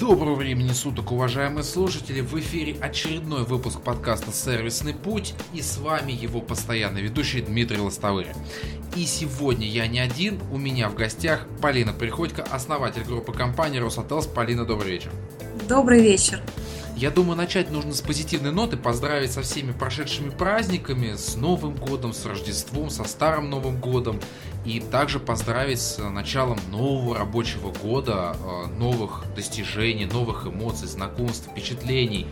Доброго времени суток, уважаемые слушатели! В эфире очередной выпуск подкаста «Сервисный путь» и с вами его постоянный ведущий Дмитрий Лостовырь. И сегодня я не один, у меня в гостях Полина Приходько, основатель группы компании «Росотелс». Полина, добрый вечер. Добрый вечер. Я думаю, начать нужно с позитивной ноты, поздравить со всеми прошедшими праздниками, с Новым годом, с Рождеством, со Старым Новым годом. И также поздравить с началом нового рабочего года, э, новых достижений, новых эмоций, знакомств, впечатлений.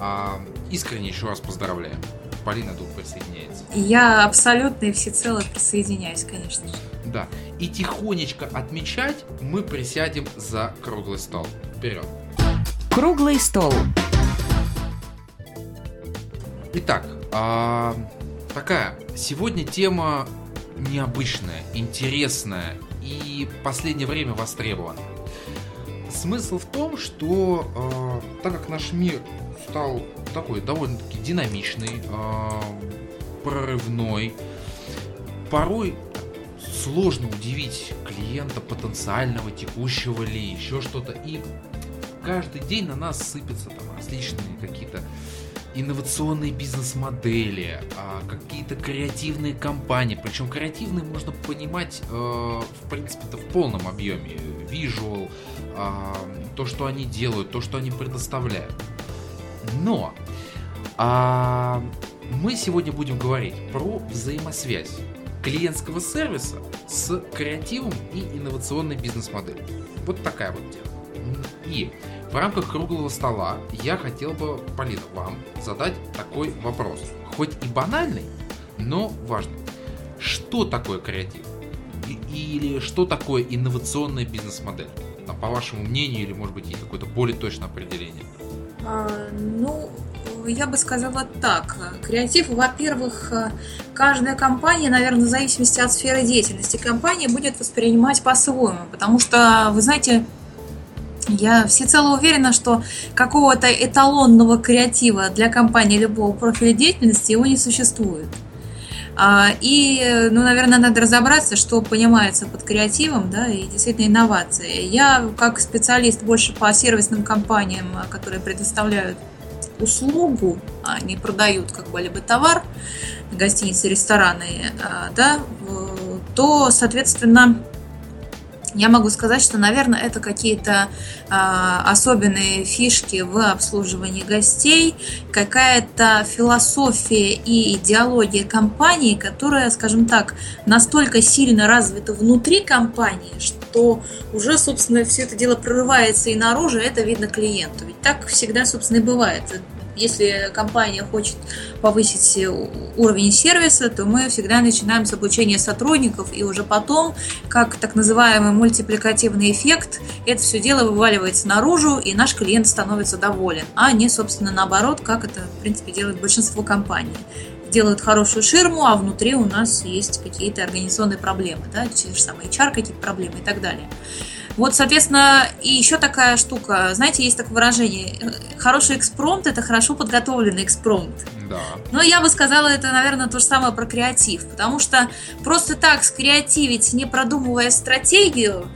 А, искренне еще раз поздравляю. Полина тут присоединяется. Я абсолютно и всецело присоединяюсь, конечно же. Да. И тихонечко отмечать мы присядем за круглый стол. Вперед. Круглый стол. Итак, а, такая, сегодня тема необычная, интересная и в последнее время востребована. Смысл в том, что э, так как наш мир стал такой довольно-таки динамичный, э, прорывной, порой сложно удивить клиента потенциального, текущего ли, еще что-то. И каждый день на нас сыпятся там различные какие-то инновационные бизнес-модели, а, какие-то креативные компании. Причем креативные можно понимать, э, в принципе-то, в полном объеме. Visual, а, то, что они делают, то, что они предоставляют. Но а, мы сегодня будем говорить про взаимосвязь клиентского сервиса с креативом и инновационной бизнес-моделью. Вот такая вот тема. И в рамках круглого стола я хотел бы, Полина, вам задать такой вопрос. Хоть и банальный, но важный. Что такое креатив? Или что такое инновационная бизнес-модель? По вашему мнению, или может быть есть какое-то более точное определение? А, ну, я бы сказала так. Креатив, во-первых, каждая компания, наверное, в зависимости от сферы деятельности компании будет воспринимать по-своему. Потому что, вы знаете, я всецело уверена, что какого-то эталонного креатива для компании любого профиля деятельности его не существует. А, и, ну, наверное, надо разобраться, что понимается под креативом, да, и действительно инновации. Я, как специалист больше по сервисным компаниям, которые предоставляют услугу, а не продают как бы либо товар, гостиницы, рестораны, а, да, то, соответственно, я могу сказать, что, наверное, это какие-то э, особенные фишки в обслуживании гостей, какая-то философия и идеология компании, которая, скажем так, настолько сильно развита внутри компании, что уже, собственно, все это дело прорывается и наружу, это видно клиенту. Ведь так всегда, собственно, и бывает если компания хочет повысить уровень сервиса, то мы всегда начинаем с обучения сотрудников, и уже потом, как так называемый мультипликативный эффект, это все дело вываливается наружу, и наш клиент становится доволен, а не, собственно, наоборот, как это, в принципе, делает большинство компаний делают хорошую ширму, а внутри у нас есть какие-то организационные проблемы, да, те же самые HR, какие-то проблемы и так далее. Вот, соответственно, и еще такая штука, знаете, есть такое выражение, хороший экспромт – это хорошо подготовленный экспромт. Да. Но я бы сказала, это, наверное, то же самое про креатив, потому что просто так скреативить, не продумывая стратегию,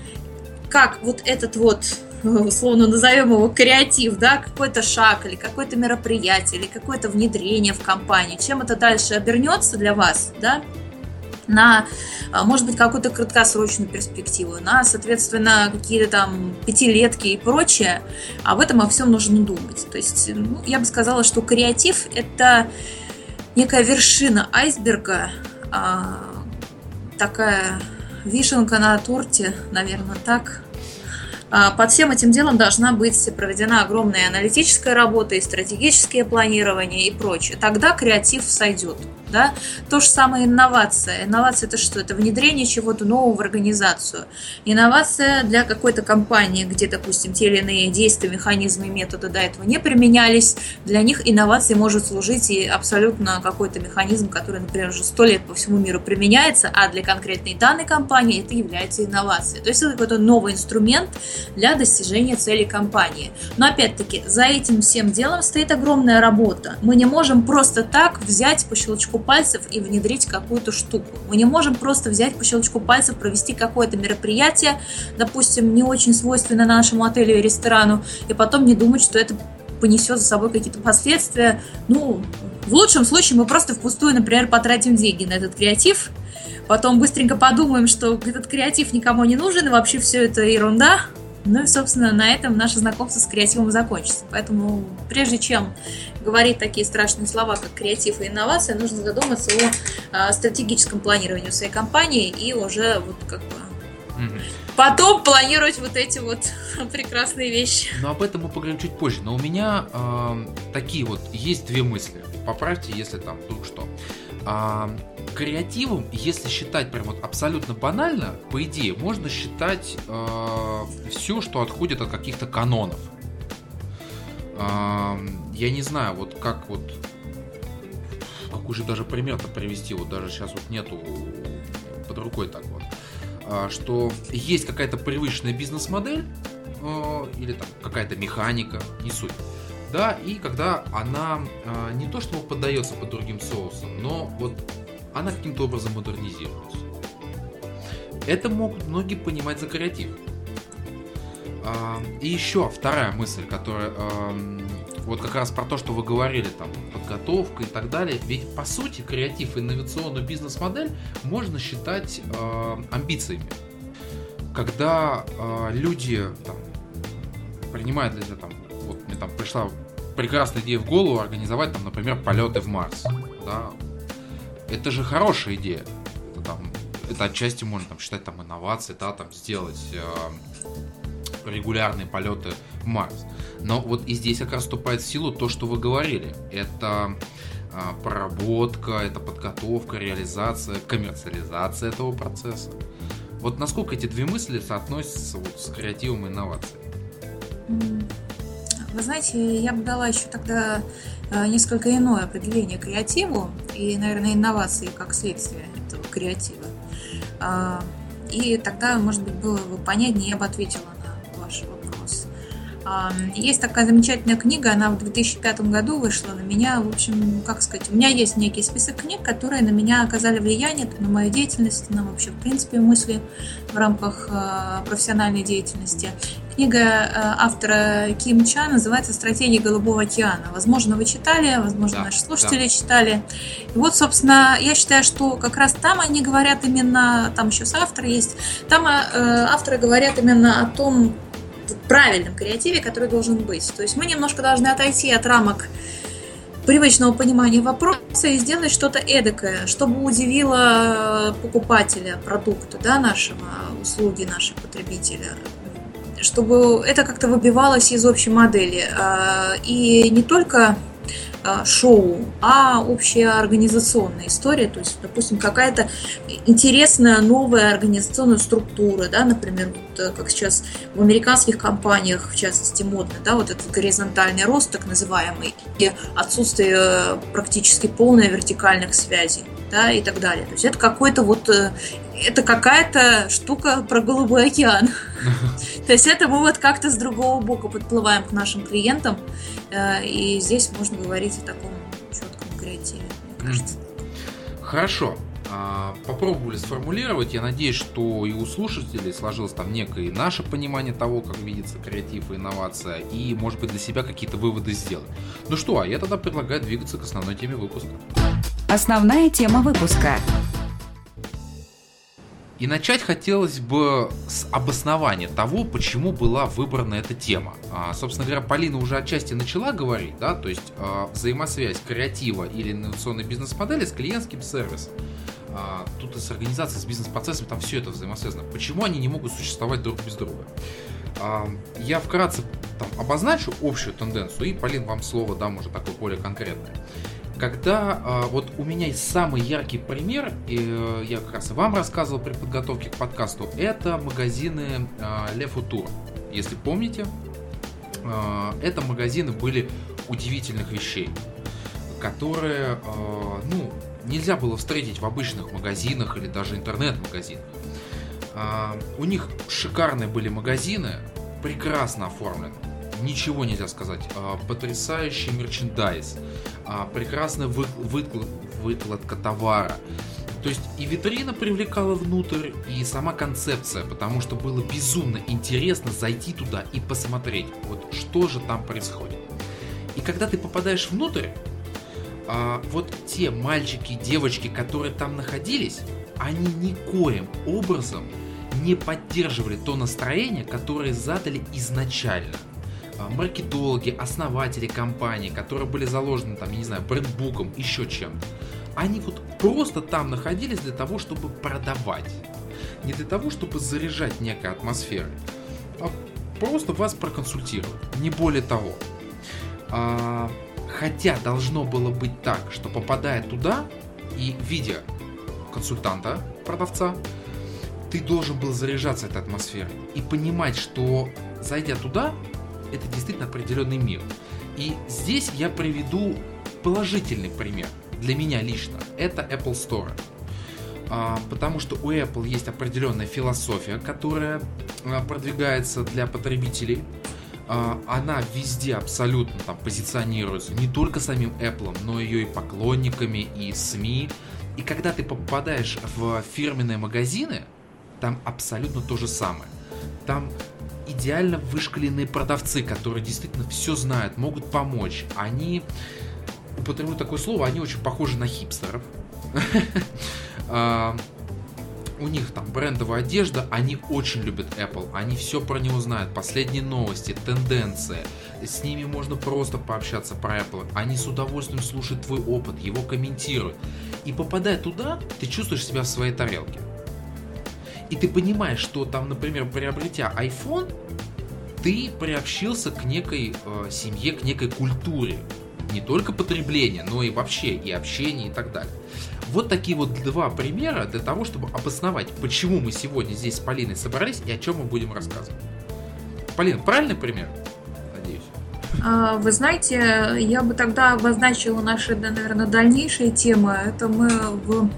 как вот этот вот условно назовем его креатив, да, какой-то шаг или какое-то мероприятие или какое-то внедрение в компанию, чем это дальше обернется для вас, да, на, а, может быть, какую-то краткосрочную перспективу, на, соответственно, какие-то там пятилетки и прочее. Об этом во всем нужно думать. То есть, ну, я бы сказала, что креатив – это некая вершина айсберга, а, такая вишенка на торте, наверное, так. А, под всем этим делом должна быть проведена огромная аналитическая работа и стратегическое планирование и прочее. Тогда креатив сойдет. Да? То же самое инновация. Инновация это что? Это внедрение чего-то нового в организацию. Инновация для какой-то компании, где, допустим, те или иные действия, механизмы, методы до этого не применялись, для них инновацией может служить и абсолютно какой-то механизм, который, например, уже сто лет по всему миру применяется, а для конкретной данной компании это является инновацией. То есть это какой-то новый инструмент для достижения цели компании. Но опять-таки, за этим всем делом стоит огромная работа. Мы не можем просто так взять по щелчку пальцев и внедрить какую-то штуку. Мы не можем просто взять по щелчку пальцев, провести какое-то мероприятие, допустим, не очень свойственное нашему отелю и ресторану, и потом не думать, что это понесет за собой какие-то последствия. Ну, в лучшем случае мы просто впустую, например, потратим деньги на этот креатив, потом быстренько подумаем, что этот креатив никому не нужен, и вообще все это ерунда, ну и, собственно, на этом наше знакомство с креативом закончится. Поэтому, прежде чем говорить такие страшные слова, как креатив и инновация, нужно задуматься о, о стратегическом планировании своей компании и уже вот как бы потом планировать вот эти вот прекрасные вещи. Но об этом мы поговорим чуть позже. Но у меня э, такие вот есть две мысли. Поправьте, если там вдруг что. А, креативом, если считать прям вот абсолютно банально, по идее, можно считать э, все, что отходит от каких-то канонов. Э, я не знаю, вот как вот какой же даже пример-то привести, вот даже сейчас вот нету под рукой так вот, э, что есть какая-то привычная бизнес-модель э, или там какая-то механика, не суть да, и когда она э, не то чтобы поддается под другим соусом, но вот она каким-то образом модернизируется. Это могут многие понимать за креатив. Э, и еще вторая мысль, которая вот как раз про то, что вы говорили, там, подготовка и так далее. Ведь, по сути, креатив и инновационную бизнес-модель можно считать э, амбициями. Когда э, люди там, принимают для там, вот мне там пришла прекрасная идея в голову организовать, там, например, полеты в Марс. Да? Это же хорошая идея. Это, там, это отчасти можно там, считать там, инновацией, да, там, сделать э, регулярные полеты в Марс. Но вот и здесь как раз вступает в силу то, что вы говорили. Это э, проработка, это подготовка, реализация, коммерциализация этого процесса. Вот насколько эти две мысли соотносятся вот с креативом и инновацией? Вы знаете, я бы дала еще тогда э, несколько иное определение креативу и, наверное, инновации как следствие этого креатива. А, и тогда, может быть, было бы понятнее, я бы ответила есть такая замечательная книга, она в 2005 году вышла на меня. В общем, как сказать, у меня есть некий список книг, которые на меня оказали влияние, на мою деятельность, на вообще, в принципе, мысли в рамках э, профессиональной деятельности. Книга э, автора Ким Ча называется «Стратегия Голубого океана». Возможно, вы читали, возможно, да, наши слушатели да. читали. И вот, собственно, я считаю, что как раз там они говорят именно, там еще с автора есть, там э, авторы говорят именно о том правильном креативе, который должен быть. То есть мы немножко должны отойти от рамок привычного понимания вопроса и сделать что-то эдакое, чтобы удивило покупателя продукта да, нашего, услуги нашего потребителя чтобы это как-то выбивалось из общей модели. А, и не только шоу, а общая организационная история, то есть, допустим, какая-то интересная новая организационная структура, да, например, вот, э, как сейчас в американских компаниях, в частности, модно, да, вот этот горизонтальный рост, так называемый, и отсутствие э, практически полной вертикальных связей, да, и так далее. То есть это какой-то вот э, это какая-то штука про голубой океан. То есть это мы вот как-то с другого бока подплываем к нашим клиентам, э, и здесь можно говорить о таком четком креативе, мне кажется. Хорошо. А, попробовали сформулировать. Я надеюсь, что и у слушателей сложилось там некое наше понимание того, как видится креатив и инновация, и, может быть, для себя какие-то выводы сделать. Ну что, а я тогда предлагаю двигаться к основной теме выпуска. Основная тема выпуска. И начать хотелось бы с обоснования того, почему была выбрана эта тема. А, собственно говоря, Полина уже отчасти начала говорить, да, то есть а, взаимосвязь креатива или инновационной бизнес-модели с клиентским сервисом. А, тут и с организацией, с бизнес-процессом, там все это взаимосвязано. Почему они не могут существовать друг без друга? А, я вкратце там, обозначу общую тенденцию, и, Полин, вам слово дам уже такое более конкретное когда э, вот у меня есть самый яркий пример, и э, я как раз и вам рассказывал при подготовке к подкасту, это магазины Le Futur. Если помните, э, это магазины были удивительных вещей, которые, ну, нельзя было встретить в обычных магазинах или даже интернет-магазинах. У них шикарные были магазины, прекрасно оформлены, ничего нельзя сказать. А, потрясающий мерчендайз, а, прекрасная вы, выклад, выкладка товара. То есть и витрина привлекала внутрь, и сама концепция, потому что было безумно интересно зайти туда и посмотреть, вот что же там происходит. И когда ты попадаешь внутрь, а, вот те мальчики и девочки, которые там находились, они никоим образом не поддерживали то настроение, которое задали изначально. А, маркетологи, основатели компании, которые были заложены там, я не знаю, брендбуком, еще чем-то, они вот просто там находились для того, чтобы продавать. Не для того, чтобы заряжать некой атмосферой, а просто вас проконсультировать, не более того. А, хотя должно было быть так, что попадая туда и видя консультанта, продавца, ты должен был заряжаться этой атмосферой и понимать, что зайдя туда, это действительно определенный мир. И здесь я приведу положительный пример для меня лично. Это Apple Store. А, потому что у Apple есть определенная философия, которая а, продвигается для потребителей. А, она везде абсолютно там позиционируется не только самим Apple, но ее и поклонниками, и СМИ. И когда ты попадаешь в фирменные магазины, там абсолютно то же самое. Там идеально вышкаленные продавцы, которые действительно все знают, могут помочь. Они, употреблю такое слово, они очень похожи на хипстеров. У них там брендовая одежда, они очень любят Apple, они все про него знают, последние новости, тенденции, с ними можно просто пообщаться про Apple, они с удовольствием слушают твой опыт, его комментируют. И попадая туда, ты чувствуешь себя в своей тарелке. И ты понимаешь, что там, например, приобретя iPhone, ты приобщился к некой э, семье, к некой культуре. Не только потребления, но и вообще, и общения и так далее. Вот такие вот два примера для того, чтобы обосновать, почему мы сегодня здесь с Полиной собрались и о чем мы будем рассказывать. Полина, правильный пример? Надеюсь. А, вы знаете, я бы тогда обозначила наши, наверное, дальнейшие темы. Это мы в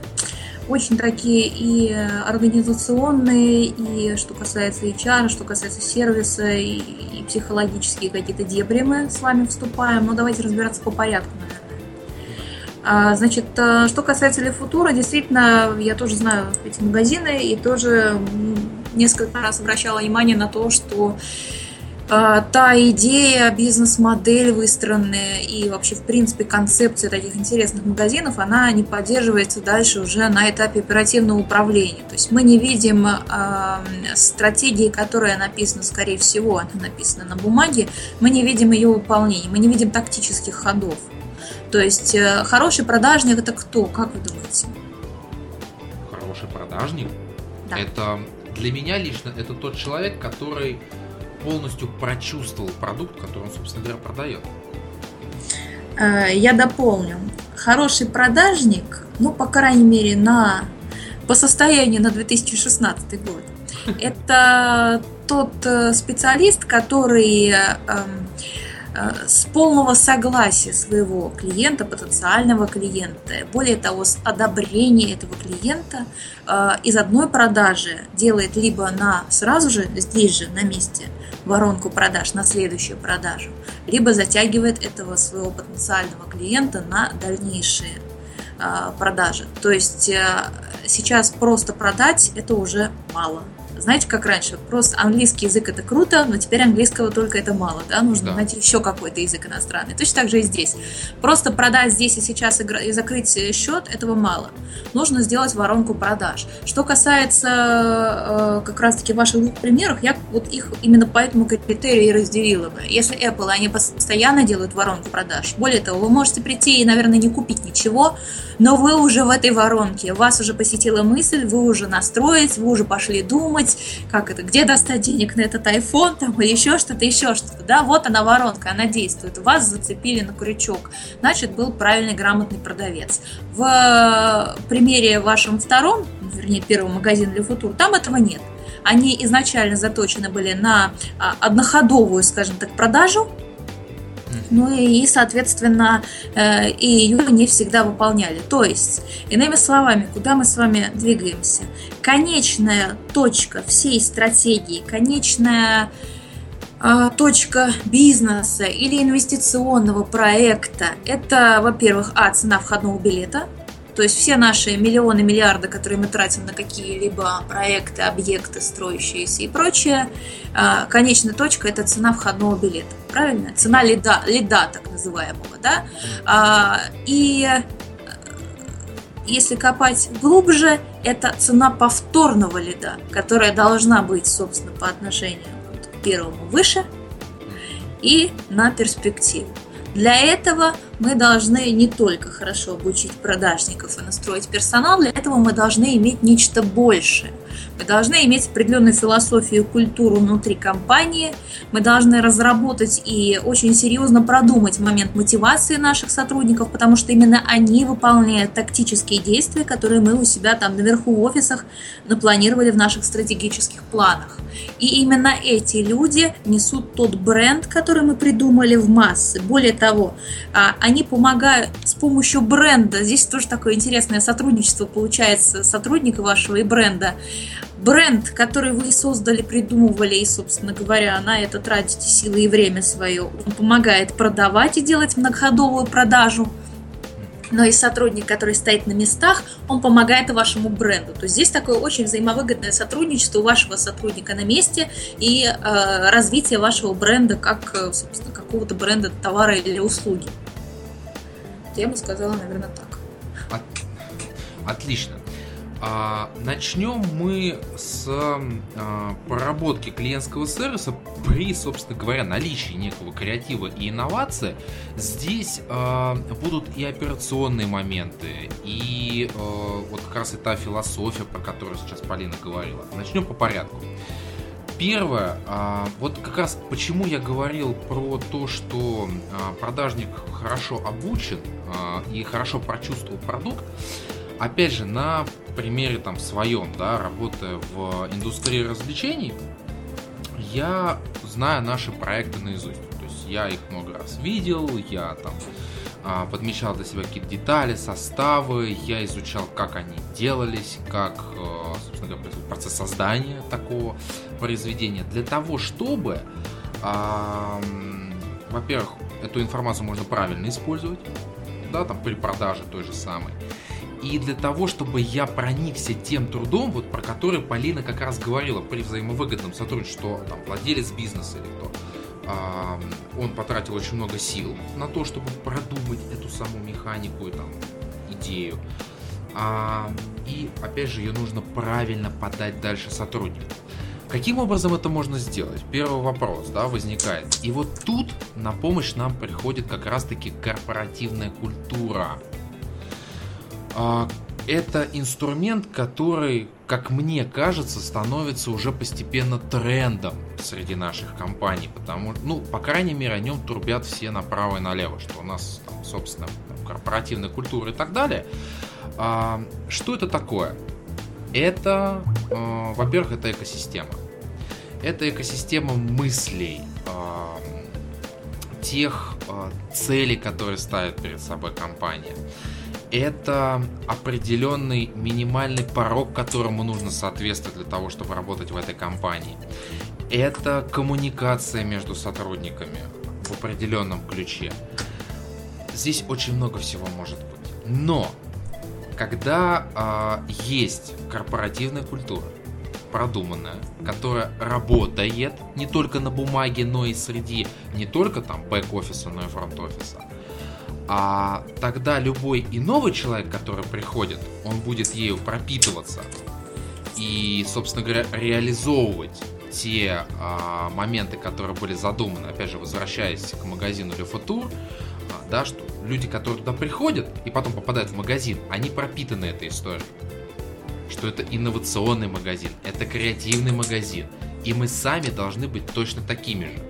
очень такие и организационные, и что касается HR, что касается сервиса, и, и психологические какие-то дебри мы с вами вступаем. Но давайте разбираться по порядку, наверное. А, значит, э, что касается Лефутура, действительно, я тоже знаю эти магазины и тоже несколько раз обращала внимание на то, что та идея, бизнес-модель выстроенная и вообще, в принципе, концепция таких интересных магазинов, она не поддерживается дальше уже на этапе оперативного управления. То есть мы не видим э, стратегии, которая написана, скорее всего, она написана на бумаге, мы не видим ее выполнения, мы не видим тактических ходов. То есть э, хороший продажник это кто, как вы думаете? Хороший продажник? Да. Это для меня лично это тот человек, который полностью прочувствовал продукт, который он, собственно говоря, продает. Э, я дополню. Хороший продажник, ну, по крайней мере, на, по состоянию на 2016 год, это тот э, специалист, который эм, Э, с полного согласия своего клиента, потенциального клиента, более того, с одобрения этого клиента из одной продажи делает либо на сразу же, здесь же, на месте, воронку продаж на следующую продажу, либо затягивает этого своего потенциального клиента на дальнейшие э, продажи. То есть сейчас просто продать это уже мало знаете, как раньше, просто английский язык это круто, но теперь английского только это мало, да, нужно да. найти еще какой-то язык иностранный. Точно так же и здесь. Просто продать здесь и сейчас и закрыть счет, этого мало. Нужно сделать воронку продаж. Что касается э, как раз-таки ваших двух примеров, я вот их именно по этому критерию и разделила бы. Если Apple, они постоянно делают воронку продаж, более того, вы можете прийти и, наверное, не купить ничего, но вы уже в этой воронке, вас уже посетила мысль, вы уже настроились, вы уже пошли думать, как это, где достать денег на этот iPhone, там, или еще что-то, еще что-то, да, вот она воронка, она действует, вас зацепили на крючок, значит, был правильный, грамотный продавец. В примере вашем втором, вернее, первом магазине для футур, там этого нет. Они изначально заточены были на а, одноходовую, скажем так, продажу, ну и, соответственно, э, и ее не всегда выполняли. То есть, иными словами, куда мы с вами двигаемся? Конечная точка всей стратегии, конечная а, точка бизнеса или инвестиционного проекта – это, во-первых, а, цена входного билета, то есть все наши миллионы, миллиарды, которые мы тратим на какие-либо проекты, объекты, строящиеся и прочее, а, конечная точка – это цена входного билета. Правильно? Цена лида, лида так называемого. Да? А, и если копать глубже, это цена повторного лида, которая должна быть, собственно, по отношению к первому выше и на перспективу. Для этого мы должны не только хорошо обучить продажников и настроить персонал, для этого мы должны иметь нечто большее – мы должны иметь определенную философию и культуру внутри компании. Мы должны разработать и очень серьезно продумать момент мотивации наших сотрудников, потому что именно они выполняют тактические действия, которые мы у себя там наверху в офисах напланировали в наших стратегических планах. И именно эти люди несут тот бренд, который мы придумали в массы. Более того, а, они помогают с помощью бренда. Здесь тоже такое интересное сотрудничество получается сотрудника вашего и бренда бренд, который вы создали, придумывали и, собственно говоря, на это тратите силы и время свое, он помогает продавать и делать многоходовую продажу, но и сотрудник, который стоит на местах, он помогает вашему бренду. То есть здесь такое очень взаимовыгодное сотрудничество у вашего сотрудника на месте и э, развитие вашего бренда как, э, собственно, какого-то бренда товара или услуги. Я бы сказала, наверное, так. От... Отлично. А, начнем мы с а, проработки клиентского сервиса при, собственно говоря, наличии некого креатива и инновации. Здесь а, будут и операционные моменты, и а, вот как раз и та философия, про которую сейчас Полина говорила. Начнем по порядку. Первое, а, вот как раз почему я говорил про то, что а, продажник хорошо обучен а, и хорошо прочувствовал продукт, опять же, на примере там своем, да, работая в индустрии развлечений, я знаю наши проекты наизусть. То есть я их много раз видел, я там подмечал для себя какие-то детали, составы, я изучал, как они делались, как, собственно говоря, процесс создания такого произведения. Для того, чтобы, во-первых, эту информацию можно правильно использовать, да, там при продаже той же самой. И для того, чтобы я проникся тем трудом, вот про который Полина как раз говорила при взаимовыгодном сотрудничестве, что там владелец бизнеса или кто, а, он потратил очень много сил на то, чтобы продумать эту саму механику и там идею. А, и опять же, ее нужно правильно подать дальше сотруднику. Каким образом это можно сделать? Первый вопрос, да, возникает. И вот тут на помощь нам приходит как раз-таки корпоративная культура. А, это инструмент, который, как мне кажется, становится уже постепенно трендом среди наших компаний, потому ну, по крайней мере, о нем турбят все направо и налево, что у нас, там, собственно, там, корпоративная культура и так далее. А, что это такое? Это, а, во-первых, это экосистема. Это экосистема мыслей, а, тех а, целей, которые ставит перед собой компания это определенный минимальный порог, которому нужно соответствовать для того, чтобы работать в этой компании. Это коммуникация между сотрудниками в определенном ключе. Здесь очень много всего может быть. Но когда э, есть корпоративная культура, продуманная, которая работает не только на бумаге, но и среди не только там бэк-офиса, но и фронт-офиса, а тогда любой и новый человек, который приходит, он будет ею пропитываться и, собственно говоря, реализовывать те а, моменты, которые были задуманы, опять же, возвращаясь к магазину Le Futur, а, да, что люди, которые туда приходят и потом попадают в магазин, они пропитаны этой историей. Что это инновационный магазин, это креативный магазин, и мы сами должны быть точно такими же.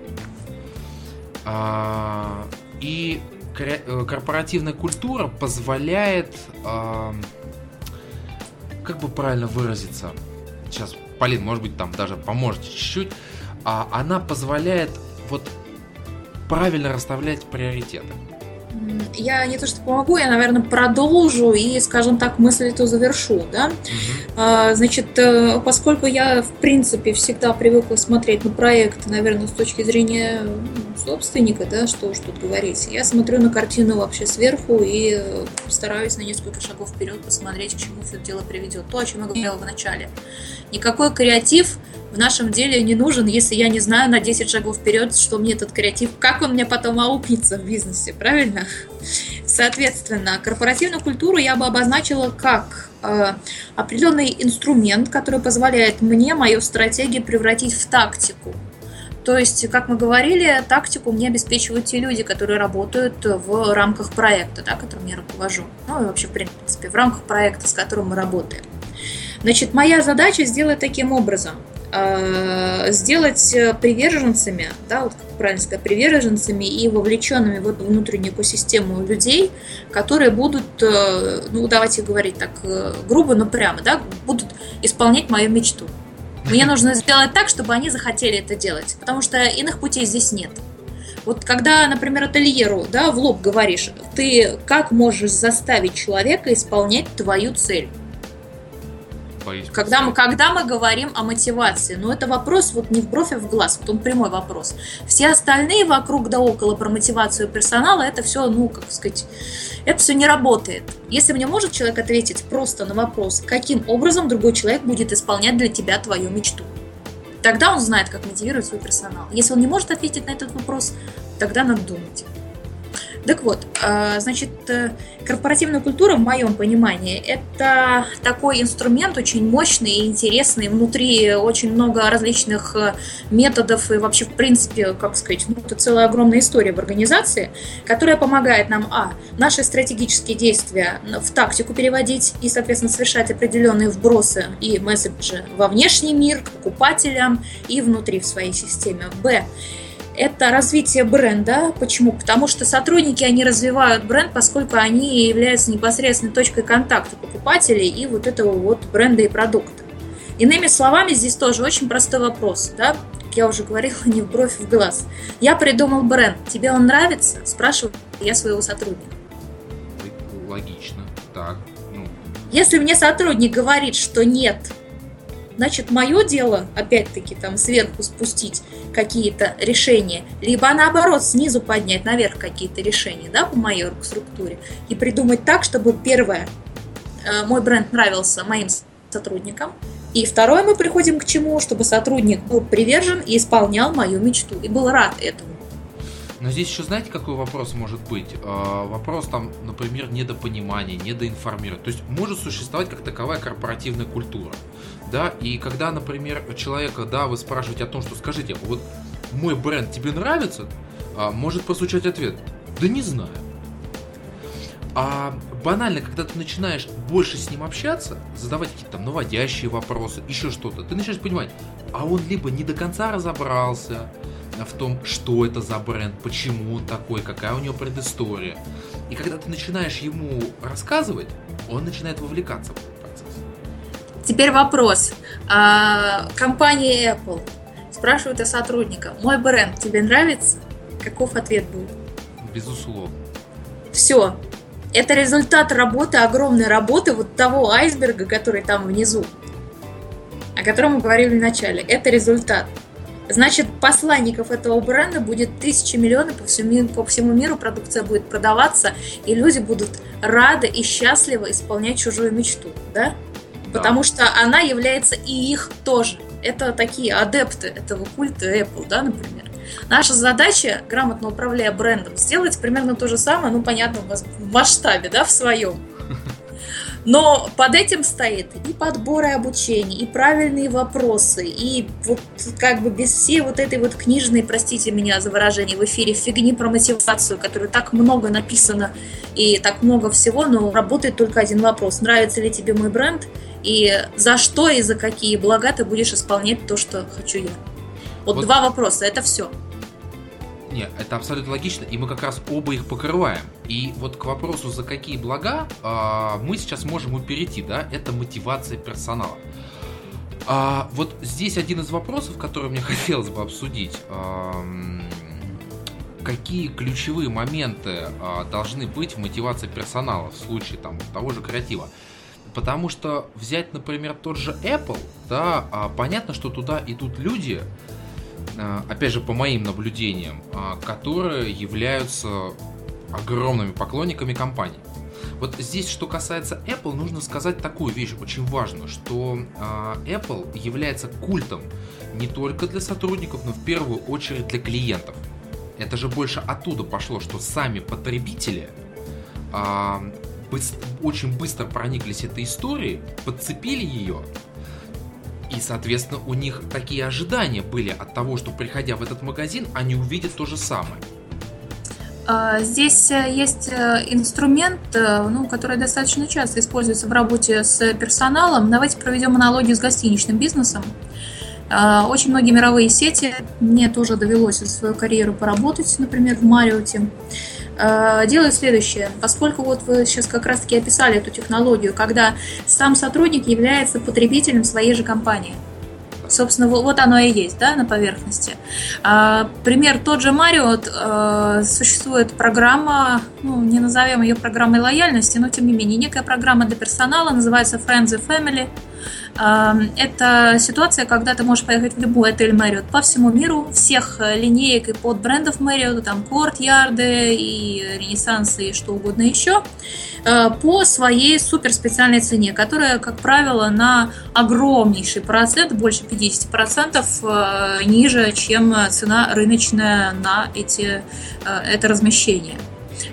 А, и Э, корпоративная культура позволяет, э, как бы правильно выразиться, сейчас Полин, может быть, там даже поможете чуть-чуть, а она позволяет вот правильно расставлять приоритеты. Я не то что помогу, я, наверное, продолжу и, скажем так, мысль эту завершу, да. Угу. Значит, э, поскольку я, в принципе, всегда привыкла смотреть на проект, наверное, с точки зрения собственника, да, что уж тут говорить, я смотрю на картину вообще сверху и стараюсь на несколько шагов вперед посмотреть, к чему все дело приведет. То, о чем я говорила в начале. Никакой креатив в нашем деле не нужен, если я не знаю на 10 шагов вперед, что мне этот креатив, как он мне потом аукнется в бизнесе, правильно? Соответственно, корпоративную культуру я бы обозначила как э, определенный инструмент, который позволяет мне мою стратегию превратить в тактику. То есть, как мы говорили, тактику мне обеспечивают те люди, которые работают в рамках проекта, да, которым я руковожу. Ну и вообще, в принципе, в рамках проекта, с которым мы работаем. Значит, моя задача сделать таким образом. Э, сделать э, приверженцами, да, вот как правильно сказать, приверженцами и вовлеченными в эту внутреннюю экосистему людей, которые будут, э, ну давайте говорить так грубо, но прямо, да, будут исполнять мою мечту. Мне нужно сделать так, чтобы они захотели это делать, потому что иных путей здесь нет. Вот когда, например, ательеру да, в лоб говоришь, ты как можешь заставить человека исполнять твою цель? Боюсь. Когда мы, когда мы говорим о мотивации, ну это вопрос вот не в бровь, а в глаз, вот он прямой вопрос. Все остальные вокруг да около про мотивацию персонала, это все, ну, как сказать, это все не работает. Если мне может человек ответить просто на вопрос, каким образом другой человек будет исполнять для тебя твою мечту, тогда он знает, как мотивировать свой персонал. Если он не может ответить на этот вопрос, тогда надо думать. Так вот, а, значит, э, корпоративная культура, в моем понимании, это такой инструмент очень мощный и интересный. Внутри очень много различных э, методов и вообще, в принципе, как сказать, ну, это целая огромная история в организации, которая помогает нам, а, наши стратегические действия в тактику переводить и, соответственно, совершать определенные вбросы и месседжи во внешний мир, к покупателям и внутри в своей системе. Б, это развитие бренда. Почему? Потому что сотрудники, они развивают бренд, поскольку они являются непосредственной точкой контакта покупателей и вот этого вот бренда и продукта. Иными словами, здесь тоже очень простой вопрос, да, как я уже говорила, не в бровь, в глаз. Я придумал бренд, тебе он нравится? Спрашиваю я своего сотрудника. Логично, так. Ну. Если мне сотрудник говорит, что нет, Значит, мое дело, опять-таки, там сверху спустить какие-то решения, либо наоборот снизу поднять наверх какие-то решения, да, по моей структуре, и придумать так, чтобы первое, э, мой бренд нравился моим сотрудникам, и второе, мы приходим к чему, чтобы сотрудник был привержен и исполнял мою мечту, и был рад этому. Но здесь еще знаете, какой вопрос может быть? Э, вопрос там, например, недопонимания, недоинформирования. То есть может существовать как таковая корпоративная культура да, и когда, например, человека, да, вы спрашиваете о том, что скажите, вот мой бренд тебе нравится, а, может прозвучать ответ, да не знаю. А банально, когда ты начинаешь больше с ним общаться, задавать какие-то там наводящие вопросы, еще что-то, ты начинаешь понимать, а он либо не до конца разобрался в том, что это за бренд, почему он такой, какая у него предыстория. И когда ты начинаешь ему рассказывать, он начинает вовлекаться Теперь вопрос. А, компания Apple спрашивает о сотрудника. Мой бренд тебе нравится? Каков ответ будет? Безусловно. Все. Это результат работы, огромной работы вот того айсберга, который там внизу, о котором мы говорили в начале. Это результат. Значит, посланников этого бренда будет тысячи миллионов по всему, по всему миру, продукция будет продаваться, и люди будут рады и счастливы исполнять чужую мечту, да? Потому что она является и их тоже. Это такие адепты этого культа Apple, да, например. Наша задача, грамотно управляя брендом, сделать примерно то же самое, ну, понятно, в масштабе, да, в своем. Но под этим стоит и подбор и обучение, и правильные вопросы, и вот как бы без всей вот этой вот книжной, простите меня за выражение в эфире, фигни про мотивацию, которой так много написано и так много всего, но работает только один вопрос. Нравится ли тебе мой бренд? И за что и за какие блага ты будешь исполнять то, что хочу я. Вот, вот два вопроса, это все. Нет, это абсолютно логично, и мы как раз оба их покрываем. И вот к вопросу, за какие блага, э, мы сейчас можем и перейти, да, это мотивация персонала. А, вот здесь один из вопросов, который мне хотелось бы обсудить. Э, какие ключевые моменты а, должны быть в мотивации персонала в случае там того же креатива. Потому что взять, например, тот же Apple, да, а, понятно, что туда идут люди, а, опять же, по моим наблюдениям, а, которые являются огромными поклонниками компании. Вот здесь, что касается Apple, нужно сказать такую вещь очень важную, что Apple является культом не только для сотрудников, но в первую очередь для клиентов. Это же больше оттуда пошло, что сами потребители быстро, очень быстро прониклись этой историей, подцепили ее, и, соответственно, у них такие ожидания были от того, что приходя в этот магазин, они увидят то же самое. А, здесь э, есть э, инструмент, э, ну, который достаточно часто используется в работе с персоналом. Давайте проведем аналогию с гостиничным бизнесом. А, очень многие мировые сети, мне тоже довелось за свою карьеру поработать, например, в Мариоте, делают следующее. Поскольку вот вы сейчас как раз-таки описали эту технологию, когда сам сотрудник является потребителем своей же компании – Собственно, вот оно и есть, да, на поверхности. А, пример тот же Марио, а, существует программа, ну, не назовем ее программой лояльности, но тем не менее, некая программа для персонала, называется Friends and Family. А, это ситуация, когда ты можешь поехать в любой отель Marriott по всему миру, всех линеек и подбрендов Marriott, там Courtyard и Ренессанс и что угодно еще. Э, по своей суперспециальной цене, которая, как правило, на огромнейший процент, больше 50% э, ниже, чем цена рыночная на эти, э, это размещение.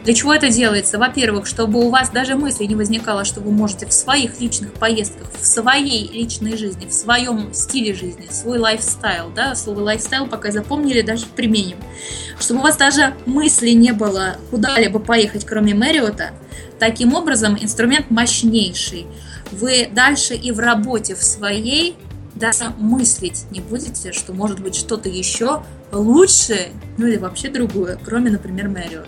Для чего это делается? Во-первых, чтобы у вас даже мысли не возникало, что вы можете в своих личных поездках, в своей личной жизни, в своем стиле жизни, свой lifestyle, да, слово lifestyle пока запомнили, даже применим, чтобы у вас даже мысли не было куда-либо поехать, кроме Мэриота, Таким образом, инструмент мощнейший. Вы дальше и в работе в своей даже мыслить не будете, что может быть что-то еще лучше, ну или вообще другое, кроме, например, Marriott.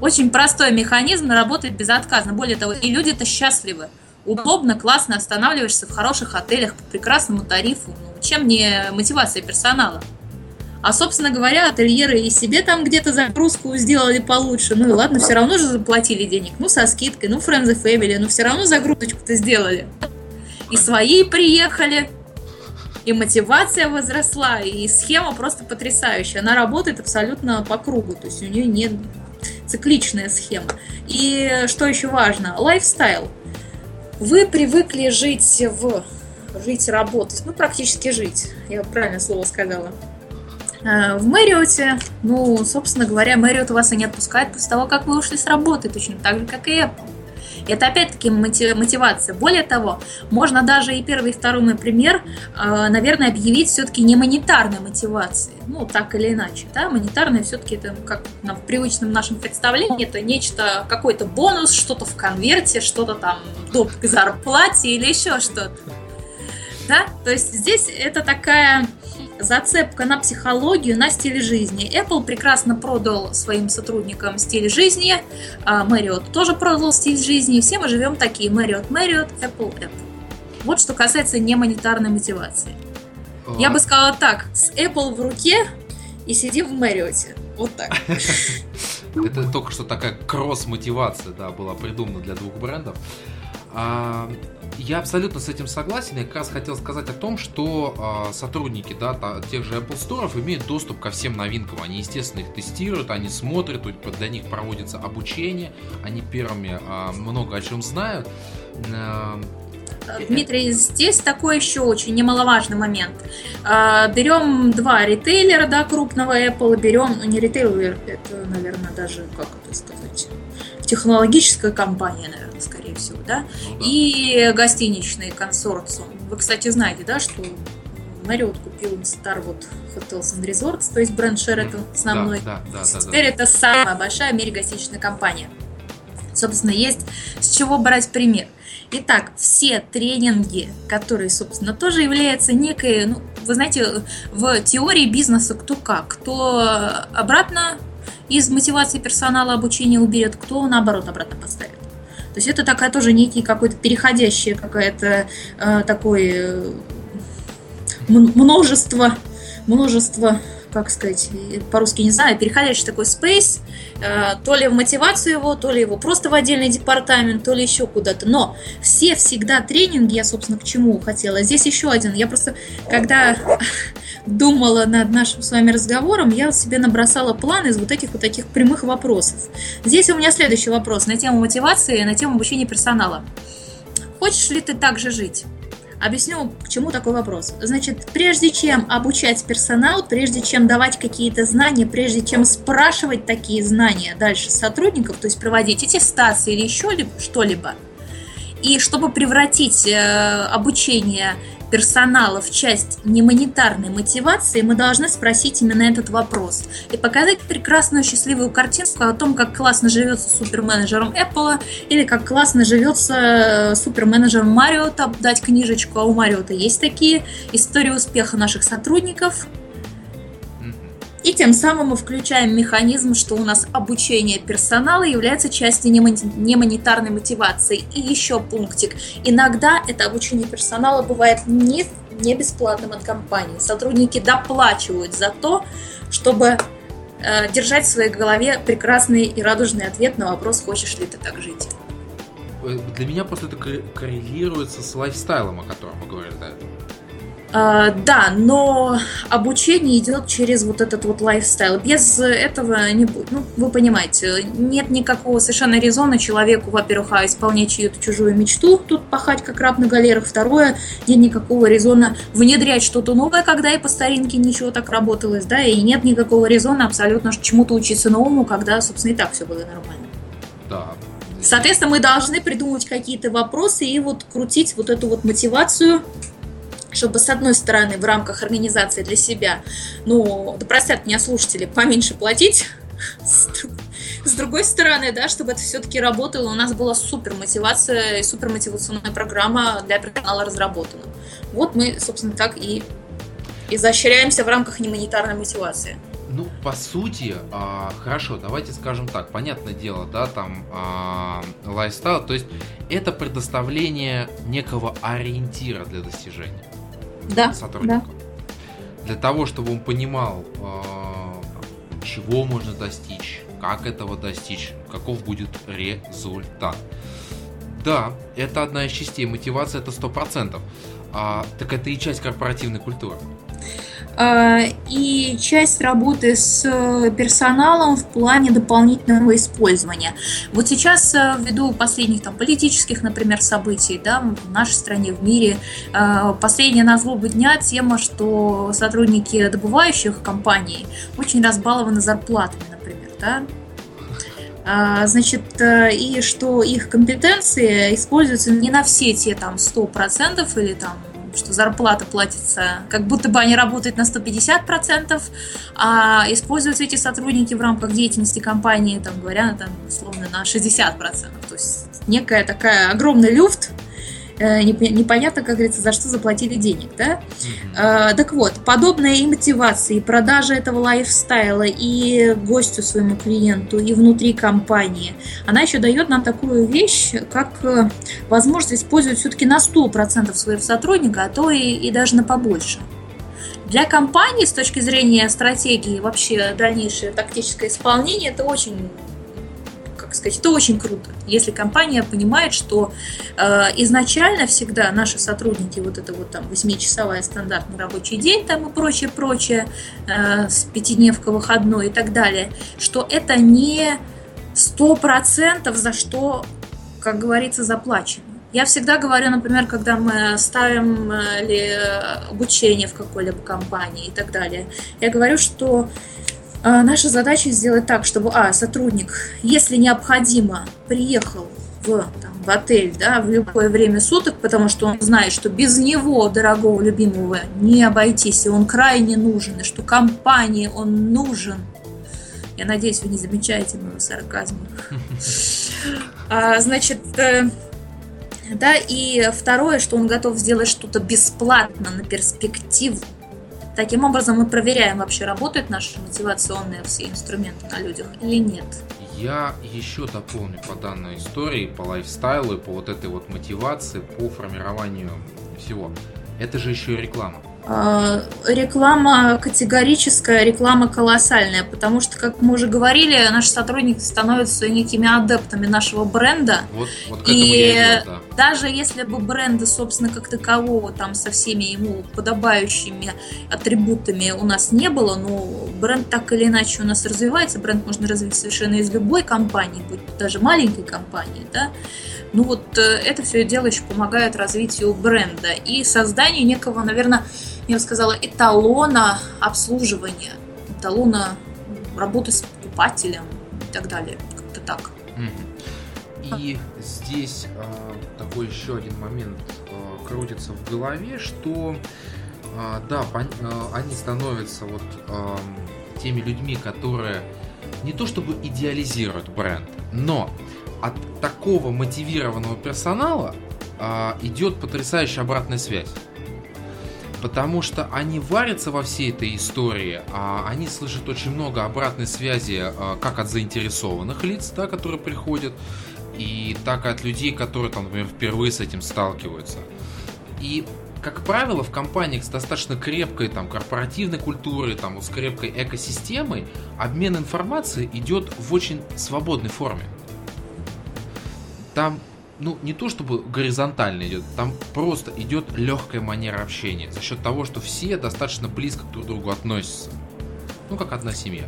Очень простой механизм, работает безотказно. Более того, и люди-то счастливы. Удобно, классно останавливаешься в хороших отелях по прекрасному тарифу. Ну, чем не мотивация персонала? А, собственно говоря, ательеры и себе там где-то загрузку сделали получше. Ну и ладно, все равно же заплатили денег. Ну, со скидкой, ну, Friends and Family, ну, все равно загрузочку-то сделали. И свои приехали, и мотивация возросла, и схема просто потрясающая. Она работает абсолютно по кругу, то есть у нее нет цикличная схема. И что еще важно, лайфстайл. Вы привыкли жить в... жить, работать, ну, практически жить, я правильно слово сказала. Э, в Мэриоте, ну, собственно говоря, Мэриот вас и не отпускает после того, как вы ушли с работы, точно так же, как и Apple. Это опять-таки мотивация. Более того, можно даже и первый, и второй мой пример, э, наверное, объявить все-таки не монетарной мотивацией. Ну, так или иначе. Да? Монетарная все-таки это, как в привычном нашем представлении, это нечто, какой-то бонус, что-то в конверте, что-то там доп. к зарплате или еще что-то. Да? То есть здесь это такая зацепка на психологию, на стиль жизни. Apple прекрасно продал своим сотрудникам стиль жизни, а Marriott тоже продал стиль жизни, все мы живем такие. Marriott, Marriott, Apple, Apple. Вот что касается немонетарной мотивации. А... Я бы сказала так, с Apple в руке и сидим в Marriott. Вот так. Это только что такая кросс-мотивация, да, была придумана для двух брендов. А, я абсолютно с этим согласен. Я как раз хотел сказать о том, что а, сотрудники да, тех же Apple Store имеют доступ ко всем новинкам. Они, естественно, их тестируют, они смотрят, для них проводится обучение, они первыми а, много о чем знают. А, Дмитрий, здесь такой еще очень немаловажный момент. Берем два ритейлера, да, крупного Apple, берем, ну не ритейлер, это, наверное, даже, как это сказать, технологическая компания, наверное, скорее всего, да, ну, да. и гостиничный консорциум. Вы, кстати, знаете, да, что Marriott купил Starwood Hotels and Resorts, то есть бренд Sheraton основной. Да, да, да, Теперь да. это самая большая в мире гостиничная компания. Собственно, есть с чего брать пример. Итак, все тренинги, которые, собственно, тоже являются некой, ну, вы знаете, в теории бизнеса кто как, кто обратно из мотивации персонала обучения уберет, кто наоборот обратно поставит. То есть это такая тоже некий какой-то переходящая какая-то э, такое множество, множество как сказать, по-русски не знаю, переходящий такой space, э, то ли в мотивацию его, то ли его просто в отдельный департамент, то ли еще куда-то. Но все всегда тренинги, я, собственно, к чему хотела. Здесь еще один. Я просто, когда думала над нашим с вами разговором, я себе набросала план из вот этих вот таких прямых вопросов. Здесь у меня следующий вопрос на тему мотивации, на тему обучения персонала. Хочешь ли ты также жить? Объясню, к чему такой вопрос. Значит, прежде чем обучать персонал, прежде чем давать какие-то знания, прежде чем спрашивать такие знания дальше сотрудников, то есть проводить аттестации или еще что-либо, и чтобы превратить э, обучение персонала в часть немонетарной мотивации, мы должны спросить именно этот вопрос и показать прекрасную счастливую картинку о том, как классно живется суперменеджером Apple или как классно живется э, суперменеджером Марио, дать книжечку, а у Марио-то есть такие истории успеха наших сотрудников – и тем самым мы включаем механизм, что у нас обучение персонала является частью немонетарной мотивации. И еще пунктик. Иногда это обучение персонала бывает не, не бесплатным от компании. Сотрудники доплачивают за то, чтобы э, держать в своей голове прекрасный и радужный ответ на вопрос, хочешь ли ты так жить. Для меня просто это коррелируется с лайфстайлом, о котором мы говорили до этого. А, да, но обучение идет через вот этот вот лайфстайл. Без этого не будет. Ну, вы понимаете, нет никакого совершенно резона человеку, во-первых, а исполнять чью-то чужую мечту, тут пахать как раб на галерах. Второе, нет никакого резона внедрять что-то новое, когда и по старинке ничего так работалось, да, и нет никакого резона абсолютно чему-то учиться новому, когда, собственно, и так все было нормально. Да, Соответственно, мы должны придумать какие-то вопросы и вот крутить вот эту вот мотивацию чтобы, с одной стороны, в рамках организации для себя, ну, да простят меня слушатели, поменьше платить, с другой стороны, да, чтобы это все-таки работало, у нас была супер мотивация и супер мотивационная программа для персонала разработана. Вот мы, собственно, так и изощряемся в рамках немонетарной мотивации. Ну, по сути, а, хорошо, давайте скажем так, понятное дело, да, там а, лайфстайл, то есть это предоставление некого ориентира для достижения да, сотруднику. Да. Для того, чтобы он понимал, э, чего можно достичь, как этого достичь, каков будет результат. Да, это одна из частей мотивации, это сто процентов. А, так это и часть корпоративной культуры. А, и часть работы с э, персоналом в плане дополнительного использования. Вот сейчас, э, ввиду последних там, политических, например, событий да, в нашей стране, в мире, э, последняя на злобу дня тема, что сотрудники добывающих компаний очень разбалованы зарплатами, например. Да? А, значит, и что их компетенции используются не на все те там 100% или там что зарплата платится, как будто бы они работают на 150%, а используются эти сотрудники в рамках деятельности компании, там, говоря, там, условно, на 60%. То есть некая такая огромный люфт, непонятно, как говорится, за что заплатили денег, да? Mm-hmm. Так вот, подобная и мотивация, и продажа этого лайфстайла и гостю своему клиенту, и внутри компании, она еще дает нам такую вещь, как э, возможность использовать все-таки на 100% своего сотрудника, а то и, и даже на побольше. Для компании с точки зрения стратегии вообще дальнейшее тактическое исполнение это очень сказать, это очень круто, если компания понимает, что э, изначально всегда наши сотрудники, вот это вот там 8-часовая стандартный рабочий день там и прочее, прочее, э, с пятидневка выходной и так далее, что это не сто процентов за что, как говорится, заплачено. Я всегда говорю, например, когда мы ставим э, ли обучение в какой-либо компании и так далее, я говорю, что наша задача сделать так, чтобы, а, сотрудник, если необходимо, приехал в, там, в отель да, в любое время суток, потому что он знает, что без него, дорогого любимого, не обойтись, и он крайне нужен, и что компании он нужен. Я надеюсь, вы не замечаете моего сарказма. А, значит, э, да, и второе, что он готов сделать что-то бесплатно на перспективу. Таким образом, мы проверяем, вообще работают наши мотивационные все инструменты на людях или нет. Я еще дополню по данной истории, по лайфстайлу, по вот этой вот мотивации, по формированию всего. Это же еще и реклама. Э, реклама категорическая, реклама колоссальная, потому что, как мы уже говорили, наши сотрудники становятся некими адептами нашего бренда. Вот, вот и идет, да. даже если бы бренда, собственно, как такового, там со всеми ему подобающими атрибутами у нас не было, но бренд так или иначе у нас развивается, бренд можно развить совершенно из любой компании, будь даже маленькой компании, да, ну вот э, это все дело еще помогает развитию бренда и созданию некого, наверное, я бы сказала, эталона обслуживания, эталона работы с покупателем и так далее. Как-то так. И здесь э, такой еще один момент э, крутится в голове, что э, да, пон- э, они становятся вот э, теми людьми, которые не то чтобы идеализируют бренд, но от такого мотивированного персонала э, идет потрясающая обратная связь потому что они варятся во всей этой истории, а они слышат очень много обратной связи а, как от заинтересованных лиц, да, которые приходят, и так и от людей, которые там, например, впервые с этим сталкиваются. И как правило, в компаниях с достаточно крепкой там, корпоративной культурой, там, с крепкой экосистемой, обмен информацией идет в очень свободной форме. Там ну, не то чтобы горизонтально идет, там просто идет легкая манера общения за счет того, что все достаточно близко друг к другу относятся. Ну, как одна семья.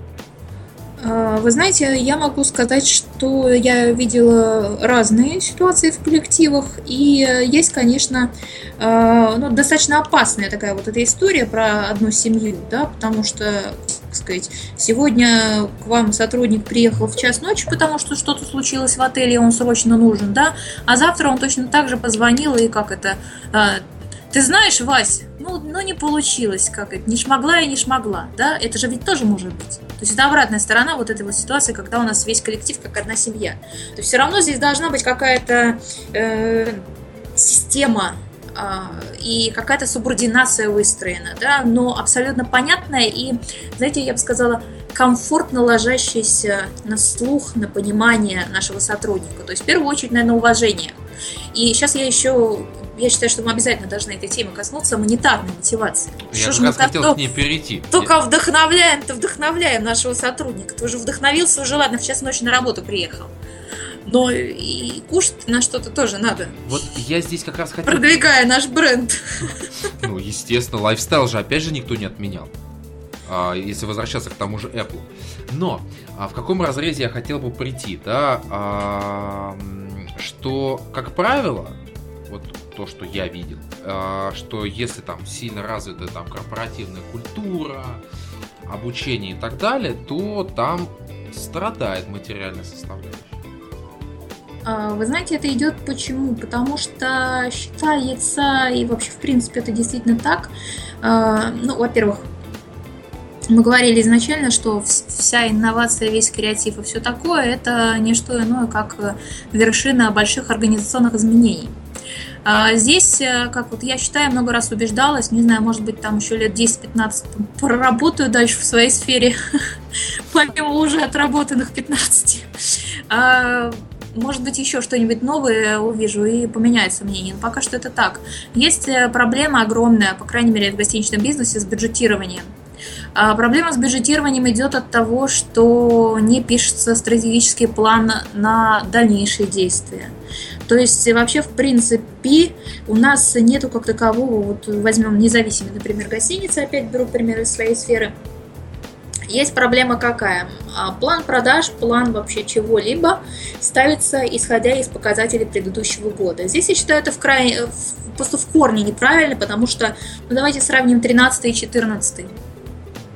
А, вы знаете, я могу сказать, что я видела разные ситуации в коллективах, и есть, конечно, а, ну, достаточно опасная такая вот эта история про одну семью, да, потому что сказать, сегодня к вам сотрудник приехал в час ночи, потому что что-то случилось в отеле, он срочно нужен, да, а завтра он точно так же позвонил и как это, а, ты знаешь, Вась, ну, ну не получилось, как это, не шмогла и не шмогла, да, это же ведь тоже может быть. То есть это обратная сторона вот этой вот ситуации, когда у нас весь коллектив как одна семья. То есть все равно здесь должна быть какая-то э, система и какая-то субординация выстроена, да, но абсолютно понятная и, знаете, я бы сказала, комфортно ложащаяся на слух, на понимание нашего сотрудника. То есть, в первую очередь, наверное, уважение. И сейчас я еще я считаю, что мы обязательно должны этой темы коснуться монетарной мотивации. Я что как раз хотел то, к ней перейти. Только вдохновляем, то вдохновляем нашего сотрудника. Ты уже вдохновился, уже ладно, в час ночи на работу приехал но и кушать на что-то тоже надо. Вот я здесь как раз хотел... Продвигая наш бренд. Ну, естественно, лайфстайл же опять же никто не отменял. А, если возвращаться к тому же Apple. Но а в каком разрезе я хотел бы прийти, да, а, что, как правило, вот то, что я видел, что если там сильно развита там корпоративная культура, обучение и так далее, то там страдает материальная составляющая. А, вы знаете, это идет почему? Потому что считается, и вообще в принципе это действительно так, а, ну, во-первых, мы говорили изначально, что вся инновация, весь креатив и все такое, это не что иное, как вершина больших организационных изменений. А здесь, э, как вот я считаю, много раз убеждалась, не знаю, может быть, там еще лет 10-15 проработаю дальше в своей сфере, помимо уже отработанных 15 может быть, еще что-нибудь новое увижу и поменяется мнение. Но пока что это так. Есть э, проблема огромная, по крайней мере, в гостиничном бизнесе с бюджетированием. А проблема с бюджетированием идет от того, что не пишется стратегический план на дальнейшие действия. То есть вообще, в принципе, у нас нету как такового, вот возьмем независимые, например, гостиницы, опять беру пример из своей сферы – есть проблема какая? А, план продаж, план вообще чего-либо ставится исходя из показателей предыдущего года. Здесь я считаю это в край, просто в корне неправильно, потому что, ну давайте сравним 13 и 14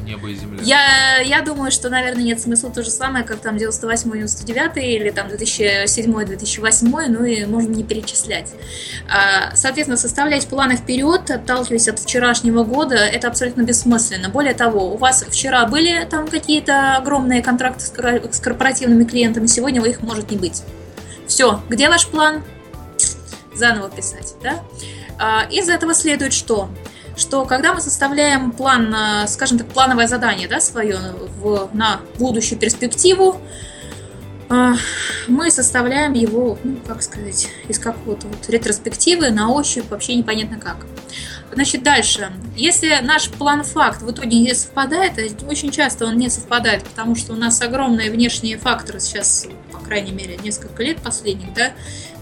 небо и земля. Я, я думаю, что, наверное, нет смысла то же самое, как там 98-99 или там 2007-2008, ну и можно не перечислять. А, соответственно, составлять планы вперед, отталкиваясь от вчерашнего года, это абсолютно бессмысленно. Более того, у вас вчера были там какие-то огромные контракты с корпоративными клиентами, сегодня у их может не быть. Все, где ваш план? Заново писать, да? А, из этого следует что? Что когда мы составляем план, скажем так, плановое задание да, свое в, на будущую перспективу, а, мы составляем его, ну, как сказать, из какого-то вот ретроспективы на ощупь, вообще непонятно как. Значит, дальше. Если наш план-факт в итоге не совпадает, а очень часто он не совпадает, потому что у нас огромные внешние факторы сейчас, по крайней мере, несколько лет последних, да,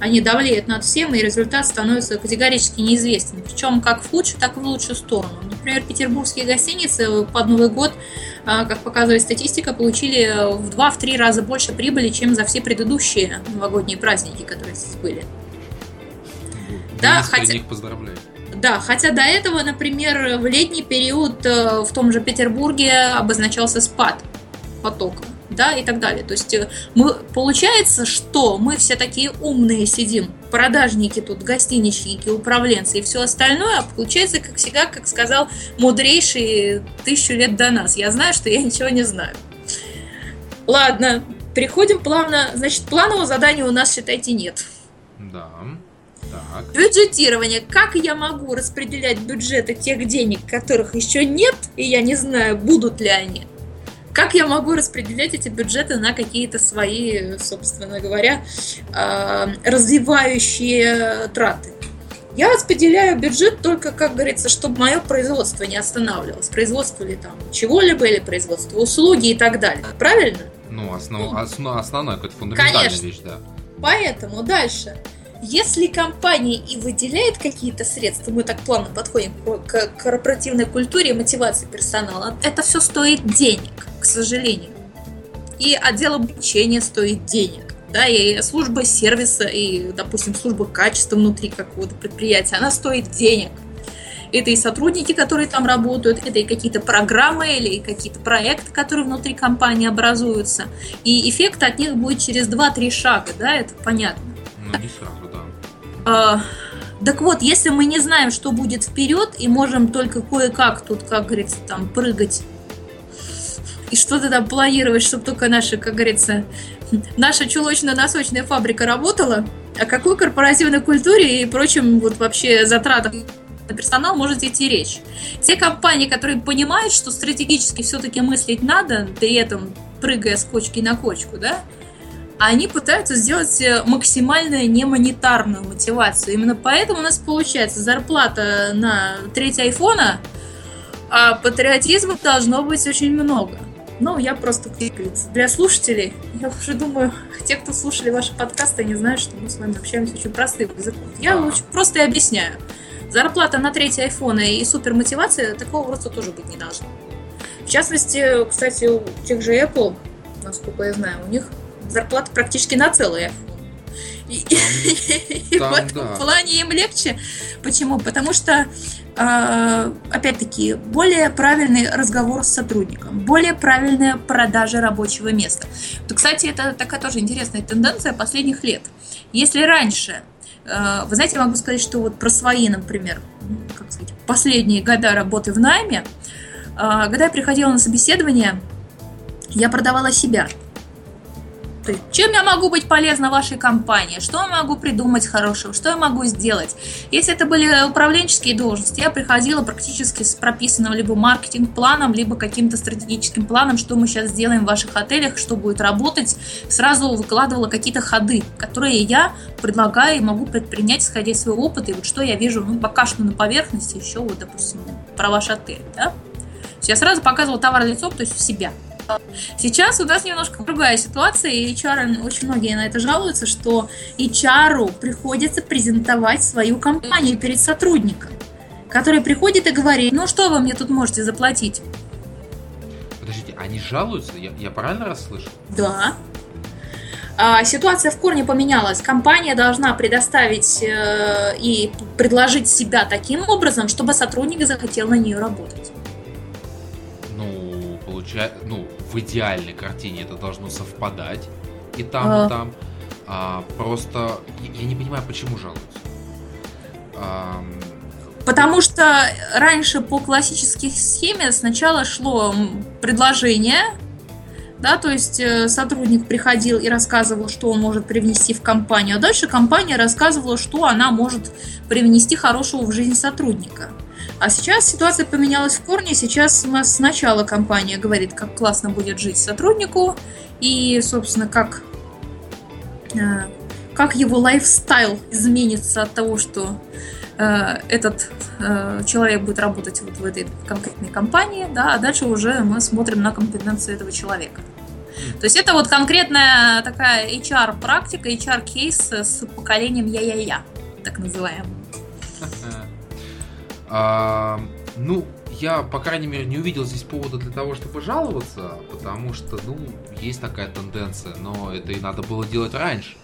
они давлеют над всем, и результат становится категорически неизвестен. Причем как в худшую, так и в лучшую сторону. Например, петербургские гостиницы под Новый год, а, как показывает статистика, получили в 2-3 раза больше прибыли, чем за все предыдущие новогодние праздники, которые здесь были. Да, хотя... них поздравляю. Да, хотя до этого, например, в летний период э, в том же Петербурге обозначался спад потока, да, и так далее. То есть э, мы, получается, что мы все такие умные сидим, продажники тут, гостиничники, управленцы и все остальное, а получается, как всегда, как сказал мудрейший тысячу лет до нас. Я знаю, что я ничего не знаю. Ладно, переходим плавно. Значит, планового задания у нас, считайте, нет. Да. Так. Бюджетирование. Как я могу распределять бюджеты тех денег, которых еще нет, и я не знаю, будут ли они? Как я могу распределять эти бюджеты на какие-то свои, собственно говоря, а, развивающие траты? Я распределяю бюджет только, как говорится, чтобы мое производство не останавливалось. Производство ли там чего-либо, или производство услуги и так далее. Правильно? Ну, основ, основ, основная какая-то фундаментальная Конечно. вещь, да. Поэтому дальше. Если компания и выделяет какие-то средства, мы так плавно подходим к корпоративной культуре и мотивации персонала, это все стоит денег, к сожалению. И отдел обучения стоит денег. Да, и служба сервиса, и, допустим, служба качества внутри какого-то предприятия, она стоит денег. Это и сотрудники, которые там работают, это и какие-то программы или какие-то проекты, которые внутри компании образуются. И эффект от них будет через 2-3 шага, да, это понятно. Ну, не сразу. А, так вот, если мы не знаем, что будет вперед, и можем только кое-как тут, как говорится, там прыгать и что-то там планировать, чтобы только наша, как говорится, наша чулочно-носочная фабрика работала, о какой корпоративной культуре и прочим вот вообще затратах на персонал может идти речь. Те компании, которые понимают, что стратегически все-таки мыслить надо, при этом прыгая с кочки на кочку, да, они пытаются сделать э, максимально немонетарную мотивацию. Именно поэтому у нас получается зарплата на треть айфона, а патриотизма должно быть очень много. Ну, я просто для слушателей, я уже думаю, те, кто слушали ваши подкасты, они знают, что мы с вами общаемся очень простым языком. Я очень просто и объясняю. Зарплата на третий айфона и супер мотивация такого просто тоже быть не должно. В частности, кстати, у тех же Apple, насколько я знаю, у них зарплата практически на целый iPhone. И, и в этом да. плане им легче. Почему? Потому что, э, опять-таки, более правильный разговор с сотрудником, более правильная продажа рабочего места. То, кстати, это такая тоже интересная тенденция последних лет. Если раньше, э, вы знаете, я могу сказать, что вот про свои, например, как сказать, последние года работы в найме, э, когда я приходила на собеседование, я продавала себя – то есть, чем я могу быть полезна вашей компании? Что я могу придумать хорошего? Что я могу сделать? Если это были управленческие должности, я приходила практически с прописанным либо маркетинг-планом, либо каким-то стратегическим планом, что мы сейчас сделаем в ваших отелях, что будет работать. Сразу выкладывала какие-то ходы, которые я предлагаю и могу предпринять, исходя из своего опыта. И вот что я вижу, ну, пока что на поверхности, еще вот, допустим, про ваш отель, да? Я сразу показывала товар лицом, то есть в себя. Сейчас у нас немножко другая ситуация, и HR, очень многие на это жалуются, что HR приходится презентовать свою компанию перед сотрудником, который приходит и говорит, ну что вы мне тут можете заплатить? Подождите, они жалуются? Я, я правильно расслышал? Да. А, ситуация в корне поменялась. Компания должна предоставить э, и предложить себя таким образом, чтобы сотрудник захотел на нее работать. Ну, получается, ну, в идеальной картине это должно совпадать и там, а. и там. А, просто я не понимаю, почему жалуются. А, Потому что раньше по классической схеме сначала шло предложение, да, то есть э, сотрудник приходил и рассказывал, что он может привнести в компанию, а дальше компания рассказывала, что она может привнести хорошего в жизнь сотрудника. А сейчас ситуация поменялась в корне. Сейчас у нас сначала компания говорит, как классно будет жить сотруднику, и, собственно, как, э, как его лайфстайл изменится от того, что этот человек будет работать вот в этой конкретной компании, да, а дальше уже мы смотрим на компетенции этого человека. То есть это вот конкретная такая HR-практика, HR-кейс с поколением я-я-я, так называемым. А, ну, я, по крайней мере, не увидел здесь повода для того, чтобы жаловаться, потому что, ну, есть такая тенденция, но это и надо было делать раньше.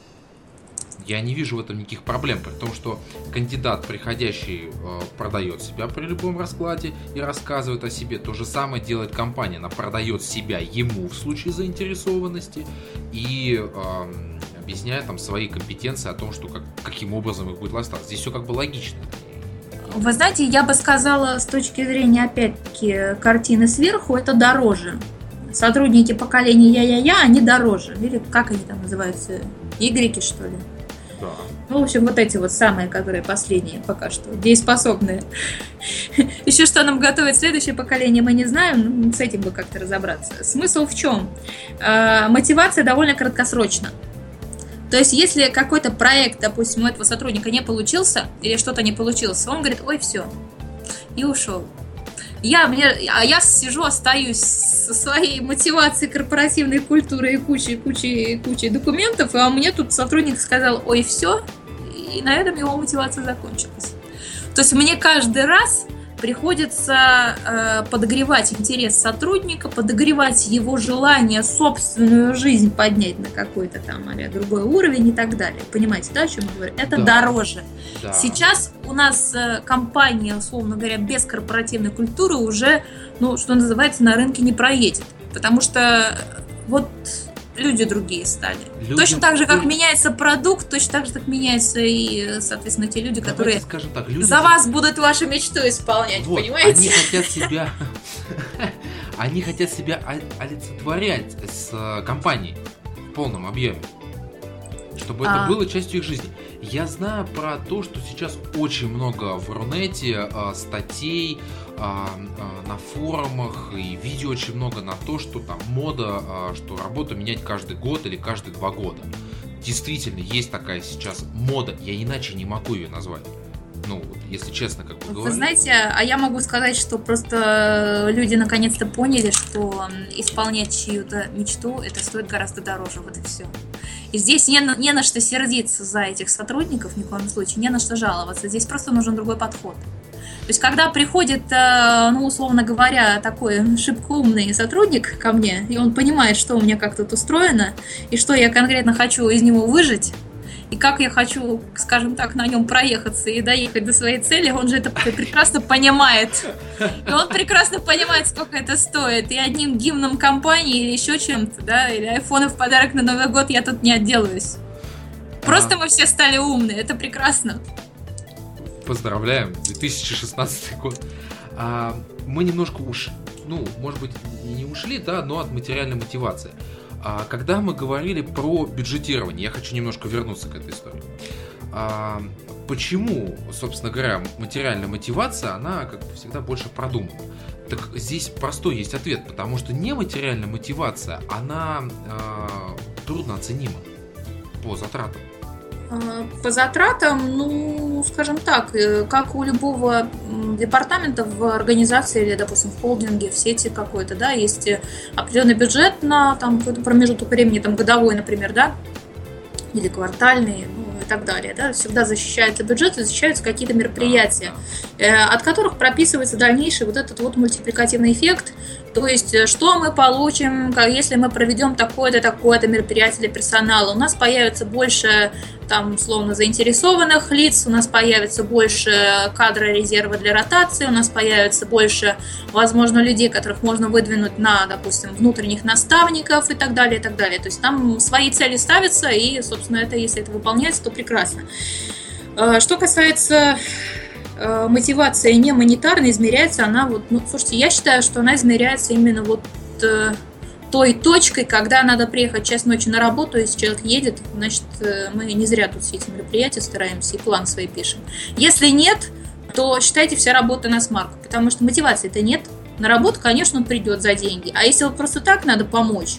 Я не вижу в этом никаких проблем, при том, что кандидат, приходящий, э, продает себя при любом раскладе и рассказывает о себе. То же самое делает компания. Она продает себя ему в случае заинтересованности и э, объясняет там свои компетенции о том, что как, каким образом их будет ластать. Здесь все как бы логично. Вы знаете, я бы сказала, с точки зрения, опять-таки, картины сверху, это дороже. Сотрудники поколения я-я-я, они дороже. Или как они там называются? Игреки, что ли? Да. Ну, в общем, вот эти вот самые, которые последние пока что, дееспособные. Еще что нам готовит следующее поколение, мы не знаем, с этим бы как-то разобраться. Смысл в чем? А, мотивация довольно краткосрочна. То есть, если какой-то проект, допустим, у этого сотрудника не получился, или что-то не получилось, он говорит, ой, все, и ушел. Я, мне, а я сижу, остаюсь со своей мотивацией корпоративной культуры и кучей, кучей, кучей документов, а мне тут сотрудник сказал, ой, все, и на этом его мотивация закончилась. То есть мне каждый раз приходится э, подогревать интерес сотрудника, подогревать его желание собственную жизнь поднять на какой-то там а другой уровень и так далее. Понимаете, да, о чем я говорю? Это да. дороже. Да. Сейчас у нас э, компания, условно говоря, без корпоративной культуры уже, ну, что называется, на рынке не проедет. Потому что вот люди другие стали. Люди... Точно так же, как меняется продукт, точно так же, как меняются и, соответственно, те люди, которые скажем так, люди... за вас будут вашу мечту исполнять, вот, понимаете? Они хотят себя... Они хотят себя олицетворять с э, компанией в полном объеме. Чтобы это а. было частью их жизни. Я знаю про то, что сейчас очень много в Рунете э, статей, на форумах и видео очень много на то, что там мода, а, что работу менять каждый год или каждые два года. Действительно, есть такая сейчас мода, я иначе не могу ее назвать. Ну, если честно, как бы Вы знаете, а я могу сказать, что просто люди наконец-то поняли, что исполнять чью-то мечту это стоит гораздо дороже, вот и все. И здесь не, не на что сердиться за этих сотрудников, ни в коем случае, не на что жаловаться. Здесь просто нужен другой подход. То есть, когда приходит, э, ну, условно говоря, такой шибко умный сотрудник ко мне, и он понимает, что у меня как тут устроено, и что я конкретно хочу из него выжить, и как я хочу, скажем так, на нем проехаться и доехать до своей цели, он же это прекрасно понимает. И он прекрасно понимает, сколько это стоит. И одним гимном компании или еще чем-то, да, или айфоны в подарок на Новый год я тут не отделаюсь. Просто мы все стали умные, это прекрасно. Поздравляем, 2016 год. А, мы немножко уж, ну, может быть, не ушли, да, но от материальной мотивации. А, когда мы говорили про бюджетирование, я хочу немножко вернуться к этой истории. А, почему, собственно говоря, материальная мотивация, она, как всегда, больше продумана? Так здесь простой есть ответ, потому что нематериальная мотивация, она э, трудно оценима по затратам. А, по затратам, ну, скажем так, э, как у любого департамента в организации или, допустим, в холдинге, в сети какой-то, да, есть определенный бюджет на там какой-то промежуток времени, там годовой, например, да, или квартальный, ну, и так далее. Да? Всегда защищается бюджет, защищаются какие-то мероприятия, э, от которых прописывается дальнейший вот этот вот мультипликативный эффект. То есть, э, что мы получим, если мы проведем такое-то, такое-то мероприятие для персонала. У нас появится больше там, условно, заинтересованных лиц, у нас появится больше кадра резерва для ротации, у нас появится больше, возможно, людей, которых можно выдвинуть на, допустим, внутренних наставников и так далее, и так далее. То есть там свои цели ставятся, и, собственно, это, если это выполняется, то прекрасно. А, что касается а, мотивации не монетарно измеряется она вот, ну, слушайте, я считаю, что она измеряется именно вот э, той точкой, когда надо приехать час ночи на работу, если человек едет, значит, э, мы не зря тут все эти мероприятия стараемся и план свой пишем. Если нет, то считайте вся работа на смарку, потому что мотивации-то нет. На работу, конечно, он придет за деньги. А если вот просто так надо помочь,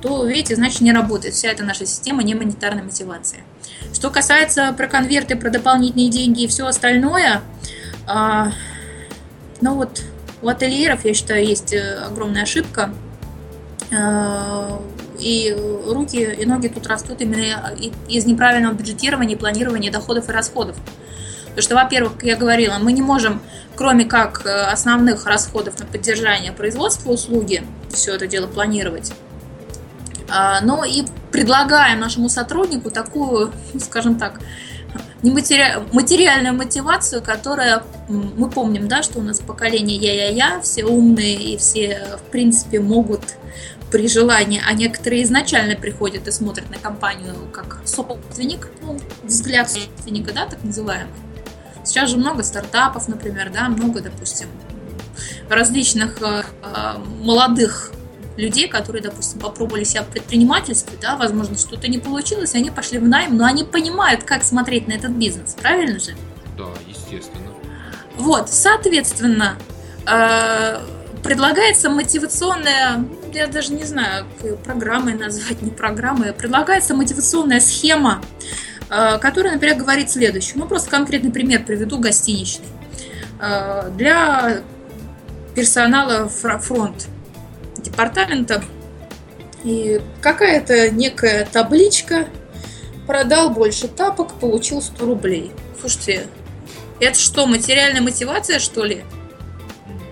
то, видите, значит не работает вся эта наша система не монетарной мотивации. Что касается про конверты, про дополнительные деньги и все остальное, а, ну вот у ательеров, я считаю, есть э, огромная ошибка. А, и руки и ноги тут растут именно из неправильного бюджетирования, планирования доходов и расходов. Потому что, во-первых, как я говорила, мы не можем, кроме как э, основных расходов на поддержание производства услуги, все это дело планировать. А, но и предлагаем нашему сотруднику такую, скажем так, нематери... материальную мотивацию, которая, мы помним, да, что у нас поколение я-я-я, все умные и все, в принципе, могут при желании, а некоторые изначально приходят и смотрят на компанию как собственник, ну, взгляд собственника, да, так называемый. Сейчас же много стартапов, например, да, много, допустим, различных э, э, молодых людей, которые, допустим, попробовали себя в предпринимательстве, да, возможно, что-то не получилось, они пошли в найм, но они понимают, как смотреть на этот бизнес, правильно же? Да, естественно. Вот, соответственно, э, предлагается мотивационная, я даже не знаю, программой назвать, не программой, предлагается мотивационная схема, Э, который, например, говорит следующее. Ну, просто конкретный пример приведу гостиничный. Э, для персонала фронт департамента и какая-то некая табличка продал больше тапок, получил 100 рублей. Слушайте, это что, материальная мотивация, что ли?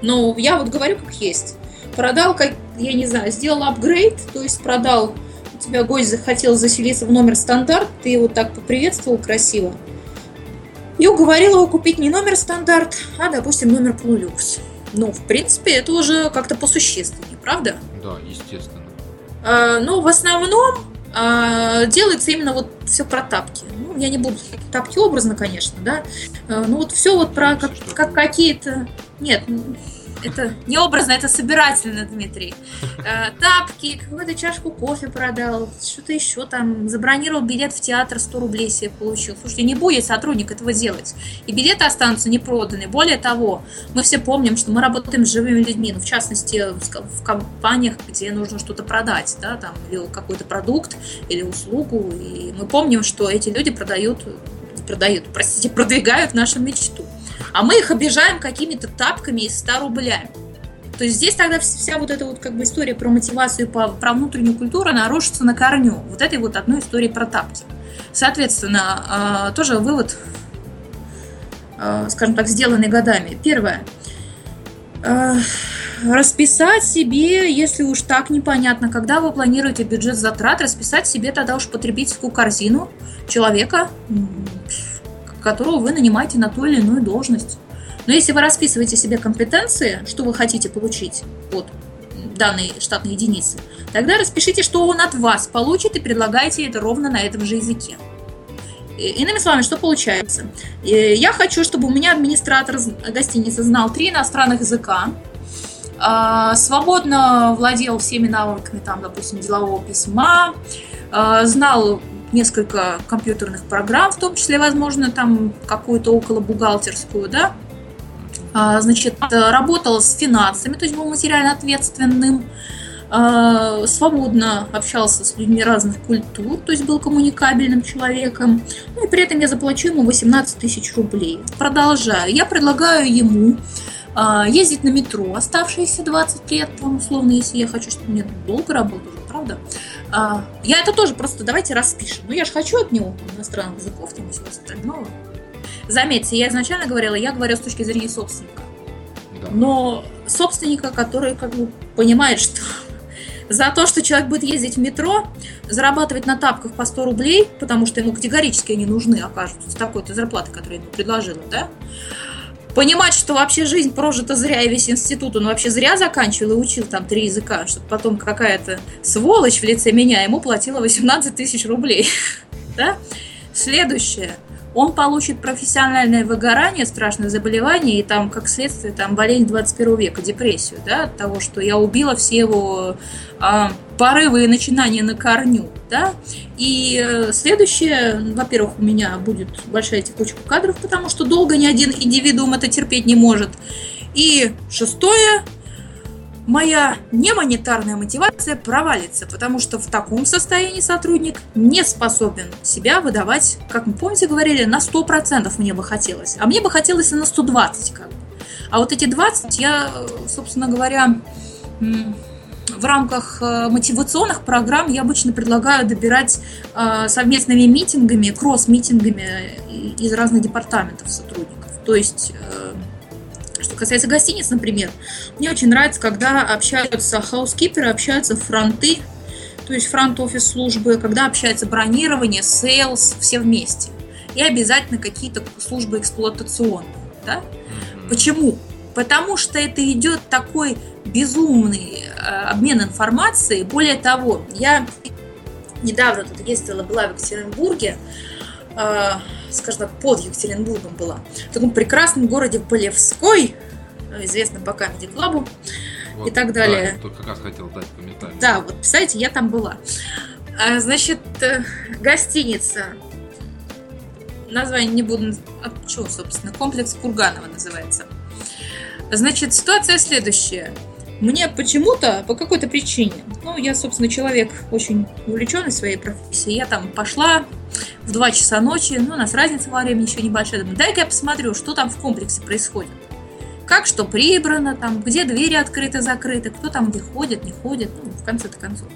Ну, я вот говорю, как есть. Продал, как, я не знаю, сделал апгрейд, то есть продал тебя гость захотел заселиться в номер стандарт, ты его так поприветствовал красиво, и уговорил его купить не номер стандарт, а, допустим, номер полулюкс. Ну, в принципе, это уже как-то посущественнее, правда? Да, естественно. А, но в основном а, делается именно вот все про тапки. Ну, я не буду тапки образно, конечно, да. А, ну вот все вот про как, как какие-то... Нет, это не образно, это собирательно, Дмитрий. Э, тапки, какую-то чашку кофе продал, что-то еще там, забронировал билет в театр 100 рублей себе получил. Слушайте, не будет сотрудник этого делать. И билеты останутся не проданы. Более того, мы все помним, что мы работаем с живыми людьми, ну, в частности, в компаниях, где нужно что-то продать, да, там, или какой-то продукт, или услугу. И мы помним, что эти люди продают, продают, простите, продвигают нашу мечту а мы их обижаем какими-то тапками из 100 рублями. То есть здесь тогда вся вот эта вот как бы история про мотивацию, про внутреннюю культуру, она рушится на корню. Вот этой вот одной истории про тапки. Соответственно, а, тоже вывод, а, скажем так, сделанный годами. Первое. А, расписать себе, если уж так непонятно, когда вы планируете бюджет затрат, расписать себе тогда уж потребительскую корзину человека, которого вы нанимаете на ту или иную должность. Но если вы расписываете себе компетенции, что вы хотите получить от данной штатной единицы, тогда распишите, что он от вас получит и предлагайте это ровно на этом же языке. Иными словами, что получается? Я хочу, чтобы у меня администратор гостиницы знал три иностранных языка, а, свободно владел всеми навыками, там, допустим, делового письма, а, знал несколько компьютерных программ, в том числе, возможно, там какую-то около бухгалтерскую, да, а, значит, работал с финансами, то есть был материально ответственным, а, свободно общался с людьми разных культур, то есть был коммуникабельным человеком, ну и при этом я заплачу ему 18 тысяч рублей. Продолжаю. Я предлагаю ему а, ездить на метро оставшиеся 20 лет, условно, если я хочу, чтобы мне долго работал, правда? А, я это тоже просто давайте распишем. Ну, я же хочу от него иностранных языков, там и всего остального. Заметьте, я изначально говорила, я говорю с точки зрения собственника. Да. Но собственника, который как бы понимает, что за то, что человек будет ездить в метро, зарабатывать на тапках по 100 рублей, потому что ему категорически они нужны окажутся с такой-то зарплатой, которую я ему предложила, да, понимать, что вообще жизнь прожита зря, и весь институт он вообще зря заканчивал и учил там три языка, чтобы потом какая-то сволочь в лице меня ему платила 18 тысяч рублей. Да? Следующее – он получит профессиональное выгорание, страшное заболевание и там, как следствие, там болезнь 21 века, депрессию, да, от того, что я убила все его а, порывы и начинания на корню, да. И э, следующее, во-первых, у меня будет большая текучка кадров, потому что долго ни один индивидуум это терпеть не может. И шестое, моя немонетарная мотивация провалится, потому что в таком состоянии сотрудник не способен себя выдавать, как мы помните, говорили, на 100% мне бы хотелось. А мне бы хотелось и на 120 как бы. А вот эти 20 я, собственно говоря, в рамках э, мотивационных программ я обычно предлагаю добирать э, совместными митингами, кросс-митингами из разных департаментов сотрудников. То есть э, что касается гостиниц, например, мне очень нравится, когда общаются хаускиперы, общаются фронты, то есть front office службы, когда общается бронирование, sales, все вместе. И обязательно какие-то службы эксплуатационные. Да? Почему? Потому что это идет такой безумный э, обмен информацией. Более того, я недавно тут ездила, была в Екатеринбурге, э, скажем так, под Екатеринбургом была, в таком прекрасном городе Полевской, известном по Club вот, и так далее. Да, как раз хотел дать комментарий. Да, вот, представляете, я там была. А, значит, э, гостиница, название не буду, а что, собственно, комплекс Курганова называется. Значит, ситуация следующая. Мне почему-то, по какой-то причине, ну, я, собственно, человек очень увлеченный своей профессией, я там пошла в 2 часа ночи, ну, у нас разница во времени еще небольшая, думаю, дай-ка я посмотрю, что там в комплексе происходит. Как что прибрано, там, где двери открыты, закрыты, кто там где не ходит, ну, в конце-то концов.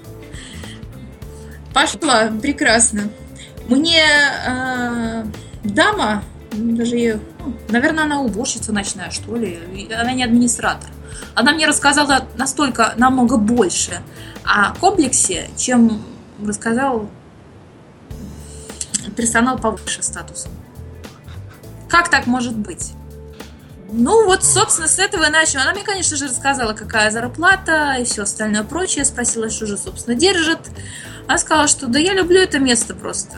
Пошла, прекрасно. Мне э, дама, даже ее, ну, наверное, она уборщица ночная, что ли, она не администратор она мне рассказала настолько, намного больше о комплексе, чем рассказал персонал повыше статусом. Как так может быть? Ну вот, собственно, с этого и начала. Она мне, конечно же, рассказала, какая зарплата и все остальное прочее. Спросила, что же, собственно, держит. Она сказала, что да я люблю это место просто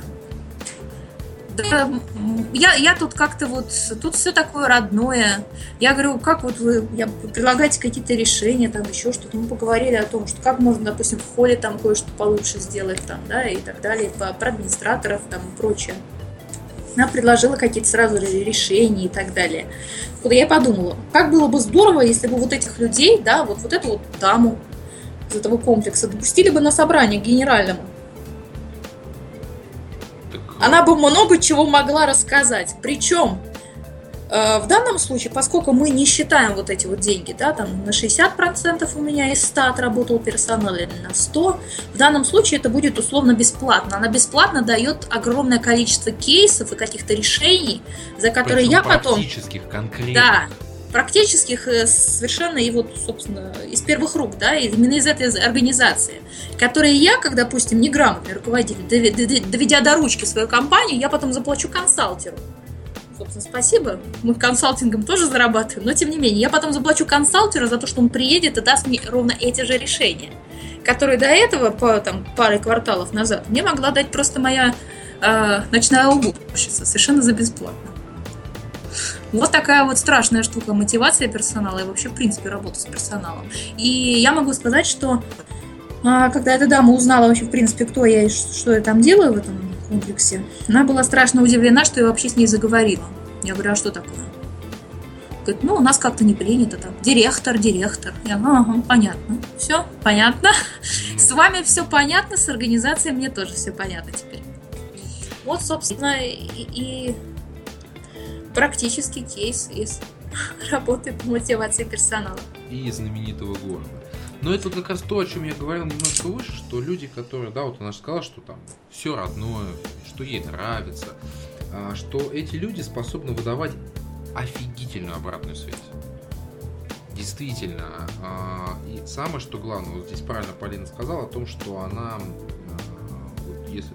я, я тут как-то вот, тут все такое родное. Я говорю, как вот вы, я предлагаете какие-то решения, там еще что-то. Мы поговорили о том, что как можно, допустим, в холле там кое-что получше сделать, там, да, и так далее, по, про администраторов там и прочее. Она предложила какие-то сразу решения и так далее. Вот я подумала, как было бы здорово, если бы вот этих людей, да, вот, вот эту вот даму из этого комплекса допустили бы на собрание генеральному она бы много чего могла рассказать. Причем э, в данном случае, поскольку мы не считаем вот эти вот деньги, да, там на 60% у меня из 100 отработал персонал или на 100, в данном случае это будет условно бесплатно. Она бесплатно дает огромное количество кейсов и каких-то решений, за которые Причем я потом... Конкретных. Да, практических э, совершенно и вот, собственно, из первых рук, да, именно из этой организации, которые я, как, допустим, неграмотный руководитель, доведя до ручки свою компанию, я потом заплачу консалтеру. Собственно, спасибо. Мы консалтингом тоже зарабатываем, но тем не менее, я потом заплачу консалтеру за то, что он приедет и даст мне ровно эти же решения, которые до этого, по там, паре кварталов назад, мне могла дать просто моя э, ночная уборщица совершенно за бесплатно. Вот такая вот страшная штука мотивация персонала и вообще, в принципе, работа с персоналом. И я могу сказать, что а, когда эта дама узнала вообще, в принципе, кто я и что я там делаю в этом комплексе, она была страшно удивлена, что я вообще с ней заговорила. Я говорю, а что такое? Говорит, ну, у нас как-то не принято там. Директор, директор. Я, ага, понятно. Все, понятно. С вами все понятно, с организацией мне тоже все понятно теперь. Вот, собственно, и, и практический кейс из работы по мотивации персонала. И знаменитого города. Но это как раз то, о чем я говорил немножко выше, что люди, которые, да, вот она же сказала, что там все родное, что ей нравится, а, что эти люди способны выдавать офигительную обратную связь. Действительно. А, и самое, что главное, вот здесь правильно Полина сказала о том, что она, а, вот если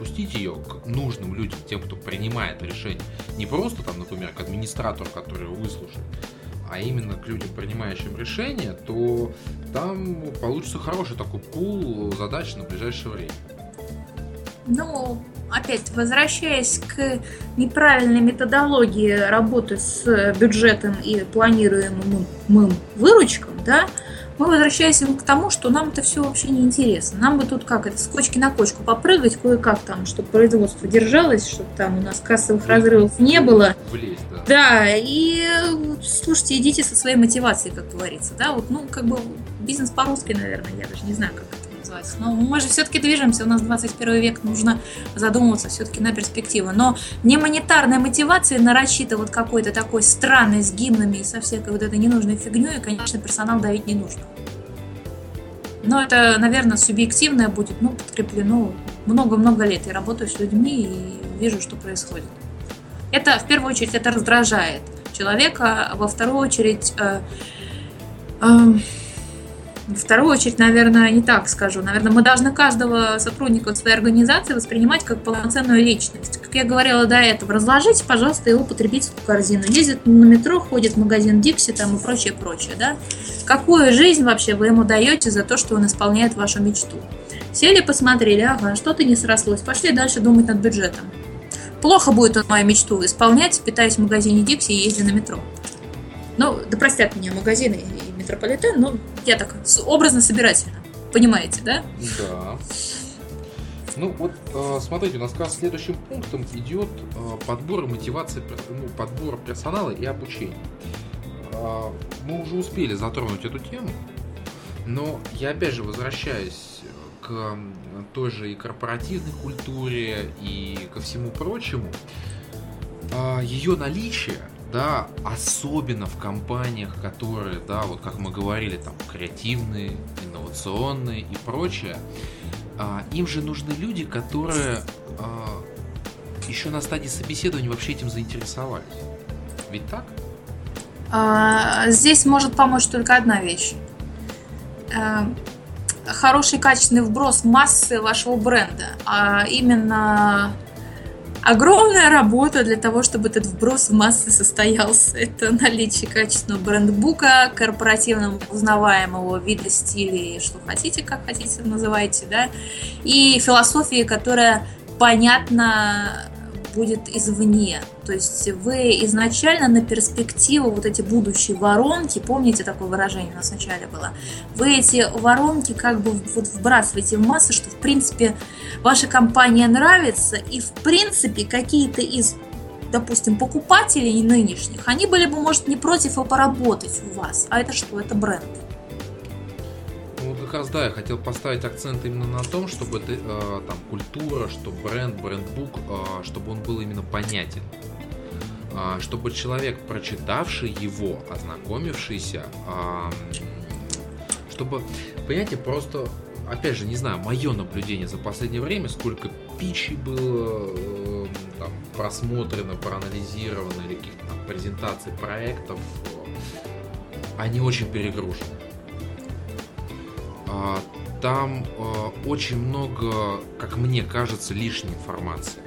допустить ее к нужным людям, тем, кто принимает решение. Не просто там, например, к администратору, который его выслушает, а именно к людям, принимающим решения, то там получится хороший такой пул задач на ближайшее время. Ну, опять возвращаясь к неправильной методологии работы с бюджетом и планируемым выручкам, да, мы возвращаемся к тому, что нам это все вообще не интересно. Нам бы тут как это, с кочки на кочку попрыгать, кое-как там, чтобы производство держалось, чтобы там у нас кассовых разрывов не было. Влезть, да. Да, и слушайте, идите со своей мотивацией, как говорится, да, вот, ну, как бы бизнес по-русски, наверное, я даже не знаю, как это называется. Но мы же все-таки движемся, у нас 21 век, нужно задумываться все-таки на перспективу. Но не монетарная мотивация нарочито вот какой-то такой странный с гимнами и со всякой вот этой ненужной фигней, и, конечно, персонал давить не нужно. Но это, наверное, субъективное будет, ну, подкреплено много-много лет. Я работаю с людьми и вижу, что происходит. Это, в первую очередь, это раздражает человека, а во вторую очередь, э, э, во вторую очередь, наверное, не так скажу. Наверное, мы должны каждого сотрудника своей организации воспринимать как полноценную личность. Как я говорила до этого, разложите, пожалуйста, его потребительскую корзину. Ездит на метро, ходит в магазин Дикси там и прочее, прочее. Да? Какую жизнь вообще вы ему даете за то, что он исполняет вашу мечту? Сели, посмотрели, ага, что-то не срослось, пошли дальше думать над бюджетом. Плохо будет он мою мечту исполнять, питаясь в магазине Дикси и ездя на метро. Ну, да простят меня магазины метрополитен, но я так образно-собирательно. Понимаете, да? Да. Ну вот, э, смотрите, у нас как раз следующим пунктом идет э, подбор и мотивация, ну, подбор персонала и обучение. Э, мы уже успели затронуть эту тему, но я опять же возвращаюсь к той же и корпоративной культуре и ко всему прочему. Ее наличие да, особенно в компаниях, которые, да, вот как мы говорили, там, креативные, инновационные и прочее, а, им же нужны люди, которые а, еще на стадии собеседования вообще этим заинтересовались. Ведь так? А, здесь может помочь только одна вещь. А, хороший качественный вброс массы вашего бренда, а именно огромная работа для того, чтобы этот вброс в массы состоялся. Это наличие качественного брендбука, корпоративного узнаваемого вида стилей, что хотите, как хотите называйте, да, и философии, которая понятна будет извне. То есть вы изначально на перспективу вот эти будущие воронки, помните такое выражение у нас вначале было, вы эти воронки как бы вот вбрасываете в массы, что в принципе ваша компания нравится и в принципе какие-то из допустим, покупателей нынешних, они были бы, может, не против и поработать у вас. А это что? Это бренд как раз да, я хотел поставить акцент именно на том, чтобы это, э, там культура, что бренд, брендбук, э, чтобы он был именно понятен. Э, чтобы человек, прочитавший его, ознакомившийся, э, чтобы, понимаете, просто, опять же, не знаю, мое наблюдение за последнее время, сколько пичей было э, там, просмотрено, проанализировано, или каких-то там презентаций проектов, э, они очень перегружены а, там а, очень много, как мне кажется, лишней информации.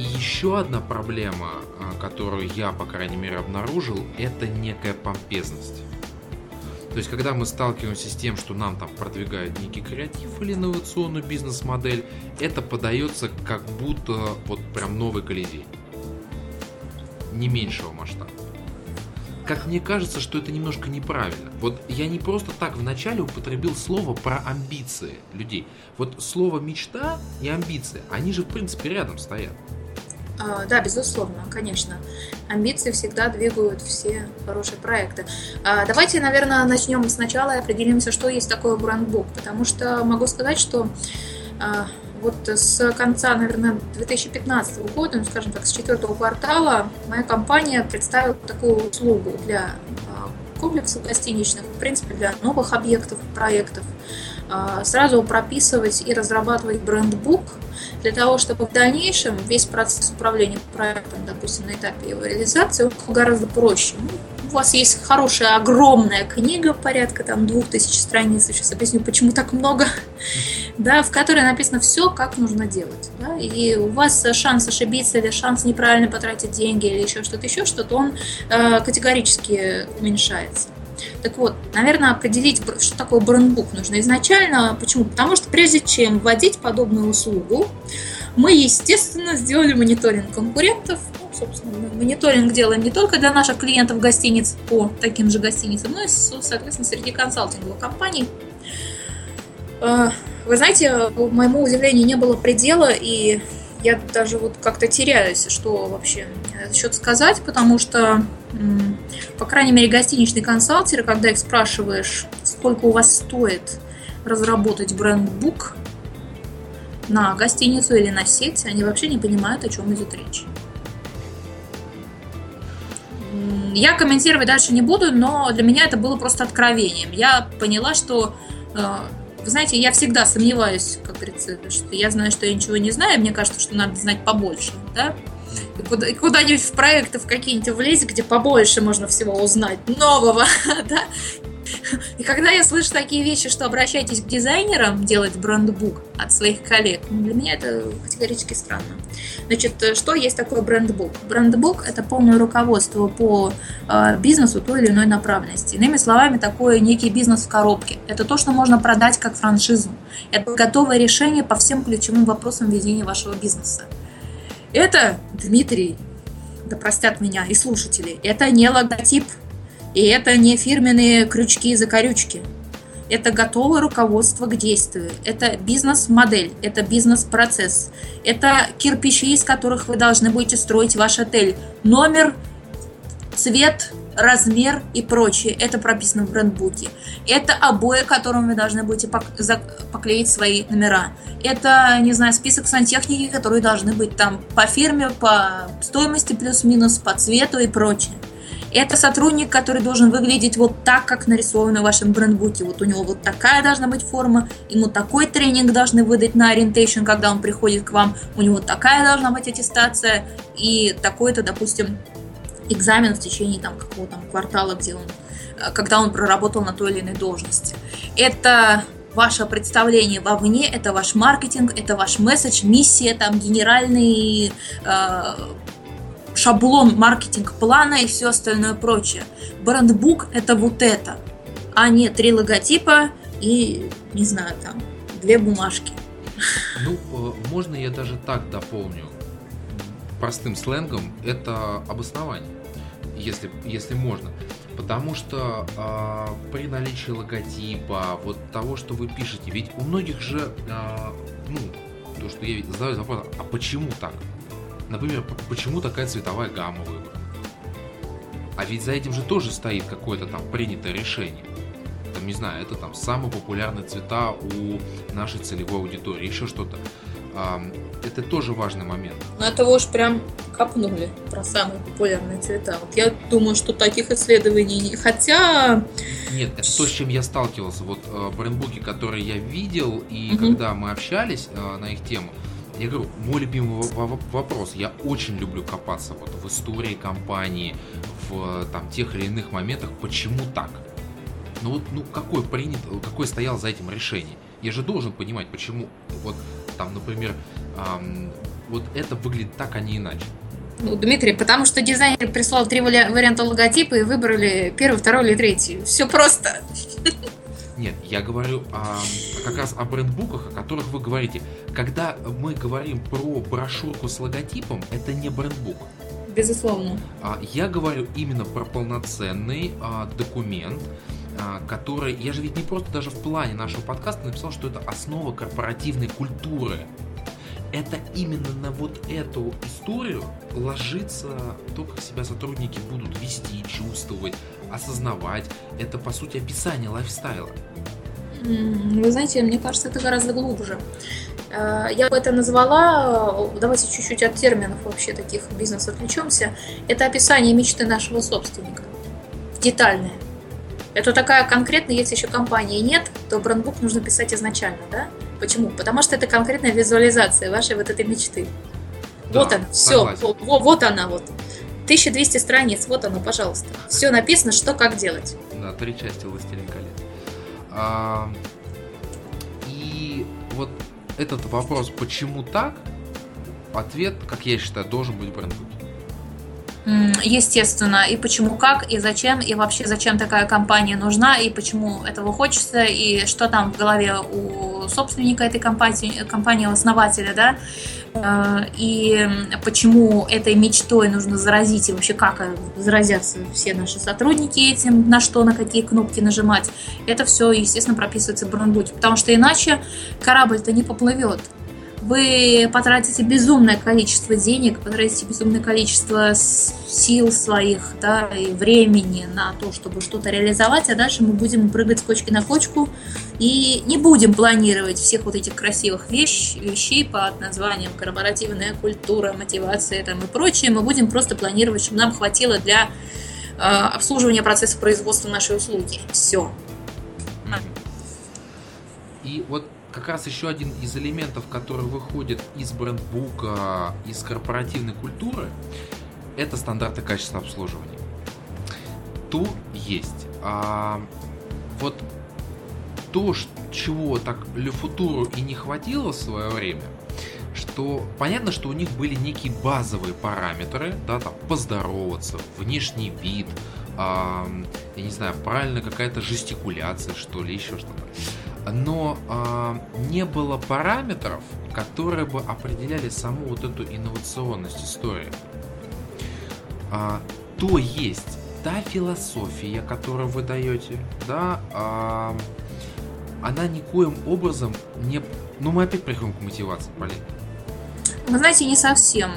И еще одна проблема, а, которую я, по крайней мере, обнаружил, это некая помпезность. То есть, когда мы сталкиваемся с тем, что нам там продвигают некий креатив или инновационную бизнес-модель, это подается как будто вот прям новый колизей. Не меньшего масштаба как мне кажется, что это немножко неправильно. Вот я не просто так вначале употребил слово про амбиции людей. Вот слово мечта и амбиции, они же в принципе рядом стоят. А, да, безусловно, конечно. Амбиции всегда двигают все хорошие проекты. А, давайте, наверное, начнем сначала и определимся, что есть такое брендбук, потому что могу сказать, что а, вот с конца, наверное, 2015 года, ну, скажем так, с четвертого квартала, моя компания представила такую услугу для комплексов гостиничных, в принципе, для новых объектов, проектов, сразу прописывать и разрабатывать брендбук для того, чтобы в дальнейшем весь процесс управления проектом, допустим, на этапе его реализации, он гораздо проще. Ну, у вас есть хорошая, огромная книга, порядка там двух тысяч страниц, сейчас объясню, почему так много, да, в которой написано все, как нужно делать. Да, и у вас шанс ошибиться или шанс неправильно потратить деньги или еще что-то, еще что-то, он э, категорически уменьшается. Так вот, наверное, определить, что такое брендбук нужно изначально. Почему? Потому что прежде чем вводить подобную услугу, мы, естественно, сделали мониторинг конкурентов, собственно, мы мониторинг делаем не только для наших клиентов гостиниц по таким же гостиницам, но и, соответственно, среди консалтинговых компаний. Э, вы знаете, моему удивлению не было предела, и я даже вот как-то теряюсь, что вообще счет сказать, потому что, по крайней мере, гостиничные консалтеры, когда их спрашиваешь, сколько у вас стоит разработать брендбук на гостиницу или на сеть, они вообще не понимают, о чем идет речь. Я комментировать дальше не буду, но для меня это было просто откровением. Я поняла, что э, вы знаете, я всегда сомневаюсь, как говорится, что я знаю, что я ничего не знаю, мне кажется, что надо знать побольше, да? И куда-нибудь в проекты в какие-нибудь влезть, где побольше можно всего узнать нового, да? И когда я слышу такие вещи, что обращайтесь к дизайнерам делать брендбук от своих коллег, ну, для меня это категорически странно. Значит, э, что есть такое брендбук? Брендбук – это полное руководство по э, бизнесу той или иной направленности. Иными словами, такой некий бизнес в коробке. Это то, что можно продать как франшизу. Это готовое решение по всем ключевым вопросам ведения вашего бизнеса. Это, Дмитрий, да простят меня и слушатели, это не логотип и это не фирменные крючки и закорючки. Это готовое руководство к действию. Это бизнес-модель, это бизнес-процесс. Это кирпичи, из которых вы должны будете строить ваш отель. Номер, цвет, размер и прочее. Это прописано в брендбуке. Это обои, которым вы должны будете поклеить свои номера. Это, не знаю, список сантехники, которые должны быть там по фирме, по стоимости плюс-минус, по цвету и прочее. Это сотрудник, который должен выглядеть вот так, как нарисовано в вашем брендбуке. Вот у него вот такая должна быть форма, ему такой тренинг должны выдать на ориентейшн, когда он приходит к вам, у него такая должна быть аттестация и такой-то, допустим, экзамен в течение там какого-то квартала, где он, э, когда он проработал на той или иной должности. Это ваше представление вовне, это ваш маркетинг, это ваш месседж, миссия, там генеральный э, шаблон маркетинг-плана и все остальное прочее. Брендбук – это вот это, а не три логотипа и, не знаю, там, две бумажки. Ну, э, можно я даже так дополню. Простым сленгом это обоснование, если, если можно. Потому что э, при наличии логотипа, вот того, что вы пишете, ведь у многих же, э, ну, то, что я задаю вопрос, а почему так? Например, почему такая цветовая гамма выбрана? А ведь за этим же тоже стоит какое-то там принятое решение. Там, не знаю, это там самые популярные цвета у нашей целевой аудитории, еще что-то. Это тоже важный момент. Ну, это вы уж прям копнули про самые популярные цвета. Вот я думаю, что таких исследований не... Хотя... Нет, это то, с чем я сталкивался. Вот э, брендбуки, которые я видел, и угу. когда мы общались э, на их тему, я говорю, мой любимый вопрос. Я очень люблю копаться вот в истории компании, в там тех или иных моментах, почему так. Ну вот, ну какой принят, какой стоял за этим решение? Я же должен понимать, почему вот там, например, эм, вот это выглядит так, а не иначе. Ну, Дмитрий, потому что дизайнер прислал три варианта логотипа и выбрали первый, второй или третий. Все просто. Нет, я говорю о, как раз о брендбуках, о которых вы говорите. Когда мы говорим про брошюрку с логотипом, это не брендбук. Безусловно. А, я говорю именно про полноценный а, документ, а, который... Я же ведь не просто даже в плане нашего подкаста написал, что это основа корпоративной культуры. Это именно на вот эту историю ложится то, как себя сотрудники будут вести, чувствовать, осознавать. Это, по сути, описание лайфстайла. Вы знаете, мне кажется, это гораздо глубже. Э, я бы это назвала, давайте чуть-чуть от терминов вообще таких бизнес отвлечемся. Это описание мечты нашего собственника. Детальное. Это такая конкретная, если еще компании нет, то брендбук нужно писать изначально, да? Почему? Потому что это конкретная визуализация вашей вот этой мечты. Да, вот она, все, вот, вот она вот. 1200 страниц, вот оно, пожалуйста. Все написано, что как делать. Да, три части «Властелин колец». А, и вот этот вопрос, почему так, ответ, как я считаю, должен быть в брендбуке. Естественно, и почему как, и зачем, и вообще зачем такая компания нужна, и почему этого хочется, и что там в голове у собственника этой компании, компании основателя, да, и почему этой мечтой нужно заразить, и вообще как заразятся все наши сотрудники этим, на что, на какие кнопки нажимать. Это все, естественно, прописывается в брендбуке, потому что иначе корабль-то не поплывет вы потратите безумное количество денег, потратите безумное количество сил своих, да, и времени на то, чтобы что-то реализовать, а дальше мы будем прыгать с кочки на кочку и не будем планировать всех вот этих красивых вещ, вещей под названием корпоративная культура, мотивация там и прочее. Мы будем просто планировать, чтобы нам хватило для э, обслуживания процесса производства нашей услуги. Все. И вот как раз еще один из элементов, который выходит из брендбука, из корпоративной культуры, это стандарты качества обслуживания. То есть. А, вот то, чего так Лефутуру и не хватило в свое время, что понятно, что у них были некие базовые параметры, да, там поздороваться, внешний вид, а, я не знаю, правильно какая-то жестикуляция, что ли, еще что-то но э, не было параметров, которые бы определяли саму вот эту инновационность истории. А, то есть та философия, которую вы даете, да, а, она никоим образом не... Ну, мы опять приходим к мотивации, Полин. Вы знаете, не совсем.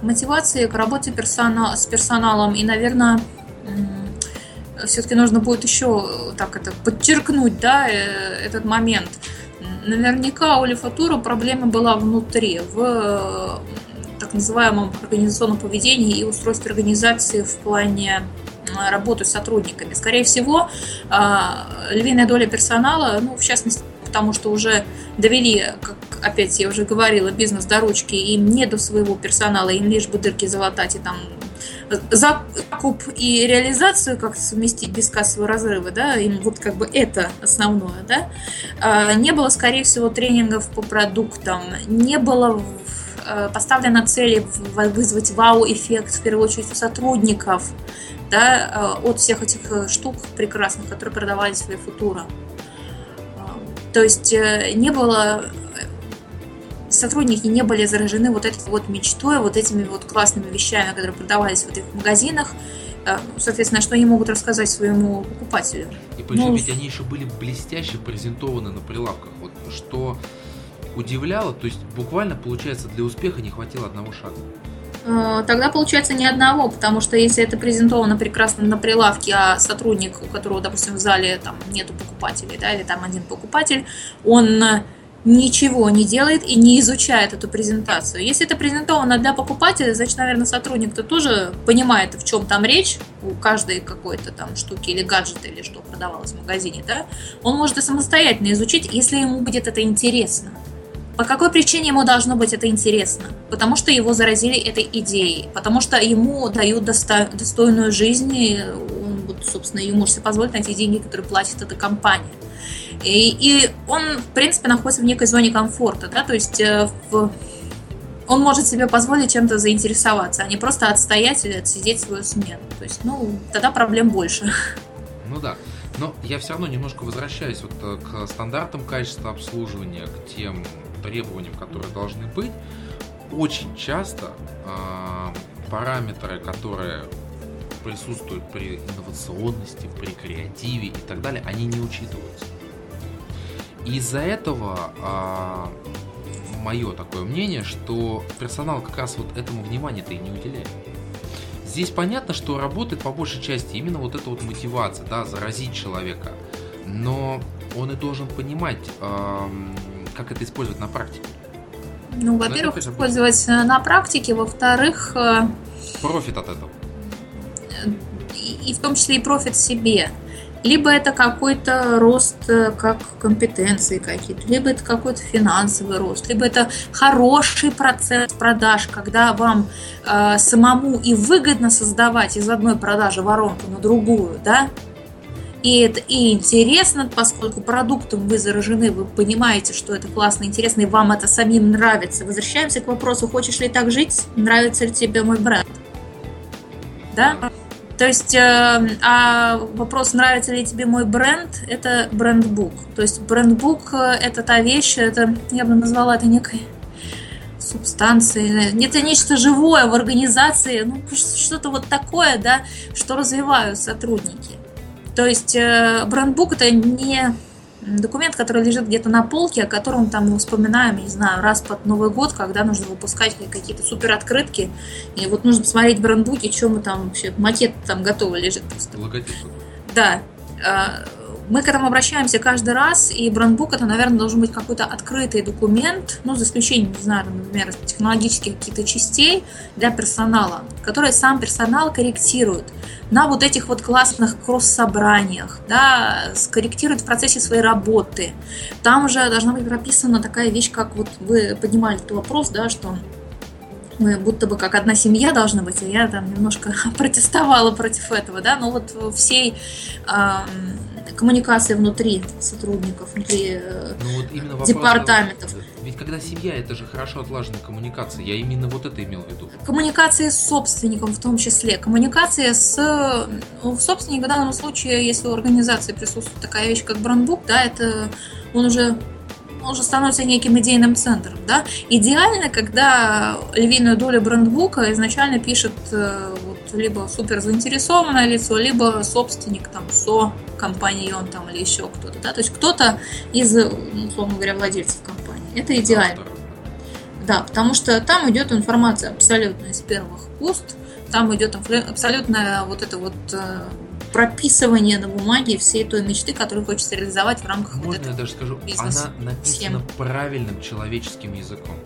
К мотивации, к работе персона... с персоналом и, наверное, все-таки нужно будет еще э, так это подчеркнуть, да, э, этот момент. Наверняка у Лефатура проблема была внутри, в э, так называемом организационном поведении и устройстве организации в плане работы с сотрудниками. Скорее всего, львиная доля персонала, ну, в частности, потому что уже довели, как опять я уже говорила, бизнес до ручки, им не до своего персонала, им лишь бы дырки залатать и там закуп и реализацию как совместить без кассового разрыва, да, им вот как бы это основное, да, а, не было, скорее всего, тренингов по продуктам, не было а, поставлена цель вызвать вау-эффект, в первую очередь, у сотрудников, да, а, от всех этих э, штук прекрасных, которые продавались в Футура. То есть э, не было сотрудники не были заражены вот этой вот мечтой, вот этими вот классными вещами, которые продавались в этих магазинах, э, соответственно, что они могут рассказать своему покупателю. И причем ну, ведь они еще были блестяще презентованы на прилавках, вот что удивляло, то есть буквально, получается, для успеха не хватило одного шага. Э, тогда получается ни одного, потому что если это презентовано прекрасно на прилавке, а сотрудник, у которого, допустим, в зале там нету покупателей, да, или там один покупатель, он ничего не делает и не изучает эту презентацию. Если это презентовано для покупателя, значит, наверное, сотрудник-то тоже понимает, в чем там речь, у каждой какой-то там штуки или гаджета, или что продавалось в магазине, да, он может и самостоятельно изучить, если ему будет это интересно. По какой причине ему должно быть это интересно? Потому что его заразили этой идеей, потому что ему дают доста- достойную жизнь, и он, вот, собственно, ему может себе позволить на те деньги, которые платит эта компания. И, и он, в принципе, находится в некой зоне комфорта, да, то есть э, в, он может себе позволить чем-то заинтересоваться, а не просто отстоять или отсидеть свою смену. То есть, ну, тогда проблем больше. Ну да. Но я все равно немножко возвращаюсь вот э, к стандартам качества обслуживания, к тем требованиям, которые должны быть. Очень часто э, параметры, которые присутствуют при инновационности, при креативе и так далее, они не учитываются. Из-за этого а, мое такое мнение, что персонал как раз вот этому внимания-то и не уделяет. Здесь понятно, что работает по большей части именно вот эта вот мотивация, да, заразить человека. Но он и должен понимать, э, как это использовать на практике. Ну, во-первых, использовать э, на практике, во-вторых... Э, профит от этого. И, и в том числе и профит себе либо это какой-то рост э, как компетенции какие-то, либо это какой-то финансовый рост, либо это хороший процесс продаж, когда вам э, самому и выгодно создавать из одной продажи воронку на другую, да, и это и интересно, поскольку продуктом вы заражены, вы понимаете, что это классно, интересно, и вам это самим нравится. Возвращаемся к вопросу, хочешь ли так жить, нравится ли тебе мой бренд? Да? То есть, э, а вопрос, нравится ли тебе мой бренд, это брендбук. То есть брендбук э, это та вещь, это, я бы назвала это некой субстанцией, это нечто живое в организации, ну, что-то вот такое, да, что развивают сотрудники. То есть э, брендбук это не документ, который лежит где-то на полке, о котором там мы вспоминаем, не знаю, раз под Новый год, когда нужно выпускать какие-то супер открытки, и вот нужно посмотреть в брендбуке, что мы там вообще, макет там готовый лежит просто. Логотип. Да. А, мы к этому обращаемся каждый раз, и брендбук это, наверное, должен быть какой-то открытый документ, ну, за исключением, не знаю, например, технологических каких-то частей для персонала, которые сам персонал корректирует на вот этих вот классных кросс-собраниях, да, скорректирует в процессе своей работы. Там уже должна быть прописана такая вещь, как вот вы поднимали этот вопрос, да, что мы будто бы как одна семья должна быть, и я там немножко протестовала против этого, да, но вот всей э, коммуникации внутри сотрудников, внутри э, ну, вот именно вопрос, департаментов. Ведь когда семья, это же хорошо отлаженная коммуникация, я именно вот это имел в виду. Коммуникация с собственником в том числе, коммуникация с ну, собственником в данном случае, если у организации присутствует такая вещь, как брендбук, да, это он уже он уже становится неким идейным центром. Да? Идеально, когда львиную долю брендбука изначально пишет э, либо супер заинтересованное лицо, либо собственник, там, СО, компаньон там, или еще кто-то. Да? То есть кто-то из, условно говоря, владельцев компании. Это идеально. Да, потому что там идет информация абсолютно из первых уст, там идет абсолютно вот это вот э, прописывание на бумаге всей той мечты, которую хочется реализовать в рамках Можно вот этого я даже скажу, она написана Всем. правильным человеческим языком.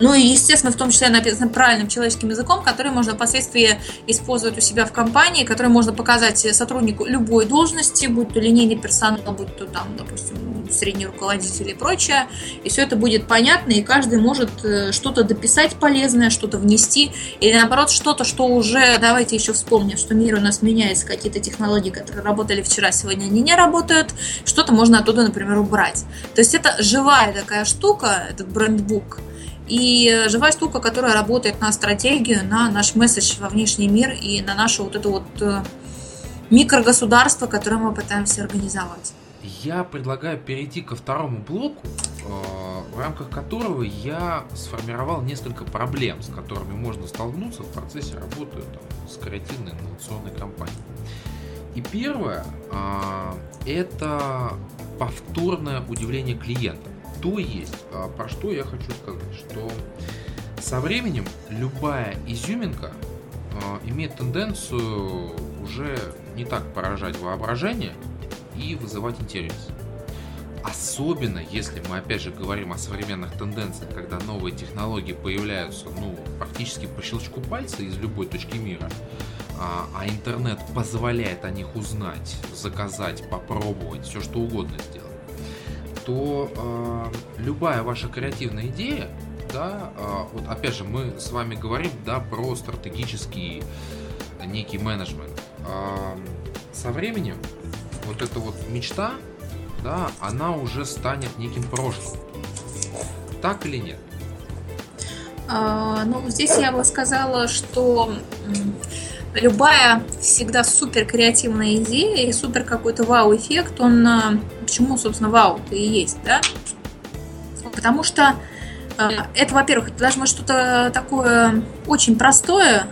Ну и, естественно, в том числе написано правильным человеческим языком, который можно впоследствии использовать у себя в компании, который можно показать сотруднику любой должности, будь то линейный персонал, будь то там, допустим, средний руководитель и прочее. И все это будет понятно, и каждый может э, что-то дописать полезное, что-то внести, или наоборот, что-то, что уже, давайте еще вспомним, что мир у нас меняется, какие-то технологии, которые работали вчера, сегодня они не работают, что-то можно оттуда, например, убрать. То есть это живая такая штука, этот брендбук, и живая штука, которая работает на стратегию, на наш месседж во внешний мир и на наше вот это вот э, микрогосударство, которое мы пытаемся организовать. Я предлагаю перейти ко второму блоку, э, в рамках которого я сформировал несколько проблем, с которыми можно столкнуться в процессе работы там, с креативной инновационной компанией. И первое э, это повторное удивление клиента. То есть, а, про что я хочу сказать, что со временем любая изюминка а, имеет тенденцию уже не так поражать воображение и вызывать интерес. Особенно, если мы опять же говорим о современных тенденциях, когда новые технологии появляются, ну, практически по щелчку пальца из любой точки мира, а, а интернет позволяет о них узнать, заказать, попробовать, все что угодно сделать то э, любая ваша креативная идея, да, э, вот опять же мы с вами говорим, да, про стратегический некий менеджмент. Э, со временем вот эта вот мечта, да, она уже станет неким прошлым. Так или нет? А, ну, здесь я бы сказала, что любая всегда супер креативная идея и супер какой-то вау-эффект, он а, почему, собственно, вау-то и есть, да? Потому что а, это, во-первых, это должно быть что-то такое очень простое,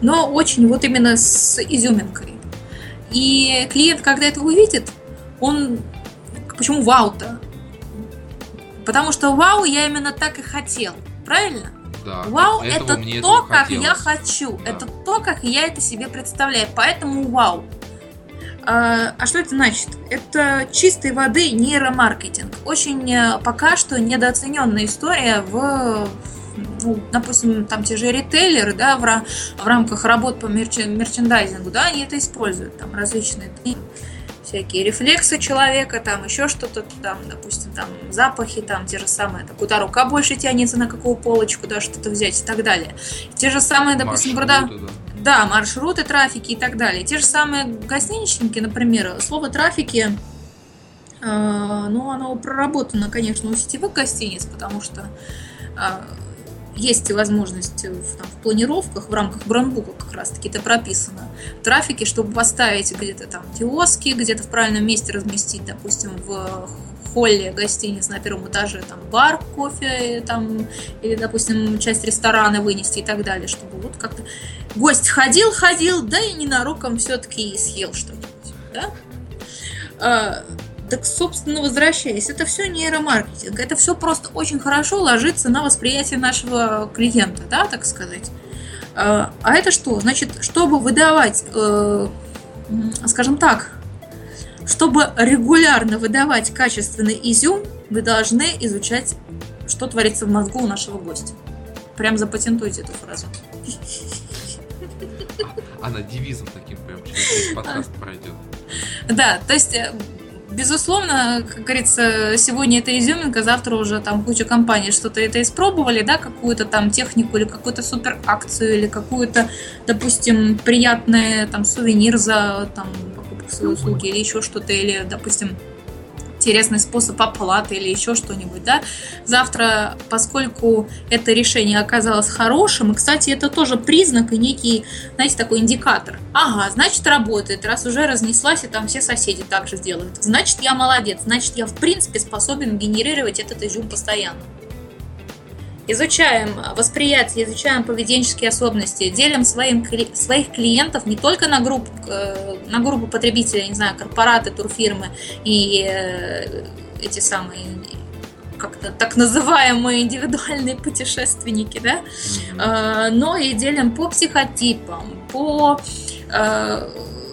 но очень вот именно с изюминкой. И клиент, когда это увидит, он... Почему вау-то? Потому что вау я именно так и хотел, правильно? Да. Вау, это то, как хотелось. я хочу. Да. Это то, как я это себе представляю. Поэтому вау. А, а что это значит? Это чистой воды нейромаркетинг. Очень э, пока что недооцененная история в ну, допустим, там те же ритейлеры, да, в, в рамках работ по мерчендайзингу, да, они это используют, там различные всякие рефлексы человека, там еще что-то, там, допустим, там запахи, там те же самые, там, куда рука больше тянется, на какую полочку, да, что-то взять и так далее. Те же самые, допустим, прода... да. да, маршруты, трафики и так далее. Те же самые гостиничники, например, слово трафики, э, ну, оно проработано, конечно, у сетевых гостиниц, потому что э, есть возможность в, там, в планировках, в рамках брендбука как раз-таки это прописано, трафики, чтобы поставить где-то там киоски, где-то в правильном месте разместить, допустим, в холле гостиниц на первом этаже там бар, кофе там, или, допустим, часть ресторана вынести и так далее, чтобы вот как-то гость ходил, ходил, да и ненароком все-таки съел что-нибудь, да? Так, собственно, возвращаясь, это все нейромаркетинг, это все просто очень хорошо ложится на восприятие нашего клиента, да, так сказать. А, а это что? Значит, чтобы выдавать, э, скажем так, чтобы регулярно выдавать качественный изюм, вы должны изучать, что творится в мозгу у нашего гостя. Прям запатентуйте эту фразу. Она девизом таким прям через весь подкаст пройдет. Да, то есть э, безусловно, как говорится, сегодня это изюминка, завтра уже там куча компаний что-то это испробовали, да, какую-то там технику или какую-то супер акцию или какую-то, допустим, приятный там сувенир за там покупку своей услуги или еще что-то, или, допустим, интересный способ оплаты или еще что-нибудь, да. Завтра, поскольку это решение оказалось хорошим, и, кстати, это тоже признак и некий, знаете, такой индикатор. Ага, значит, работает, раз уже разнеслась, и там все соседи также сделают. Значит, я молодец, значит, я, в принципе, способен генерировать этот изюм постоянно изучаем восприятие, изучаем поведенческие особенности, делим своим, своих клиентов не только на группу, э, на группу потребителей, не знаю, корпораты, турфирмы и э, эти самые как-то так называемые индивидуальные путешественники, да, mm-hmm. но и делим по психотипам, по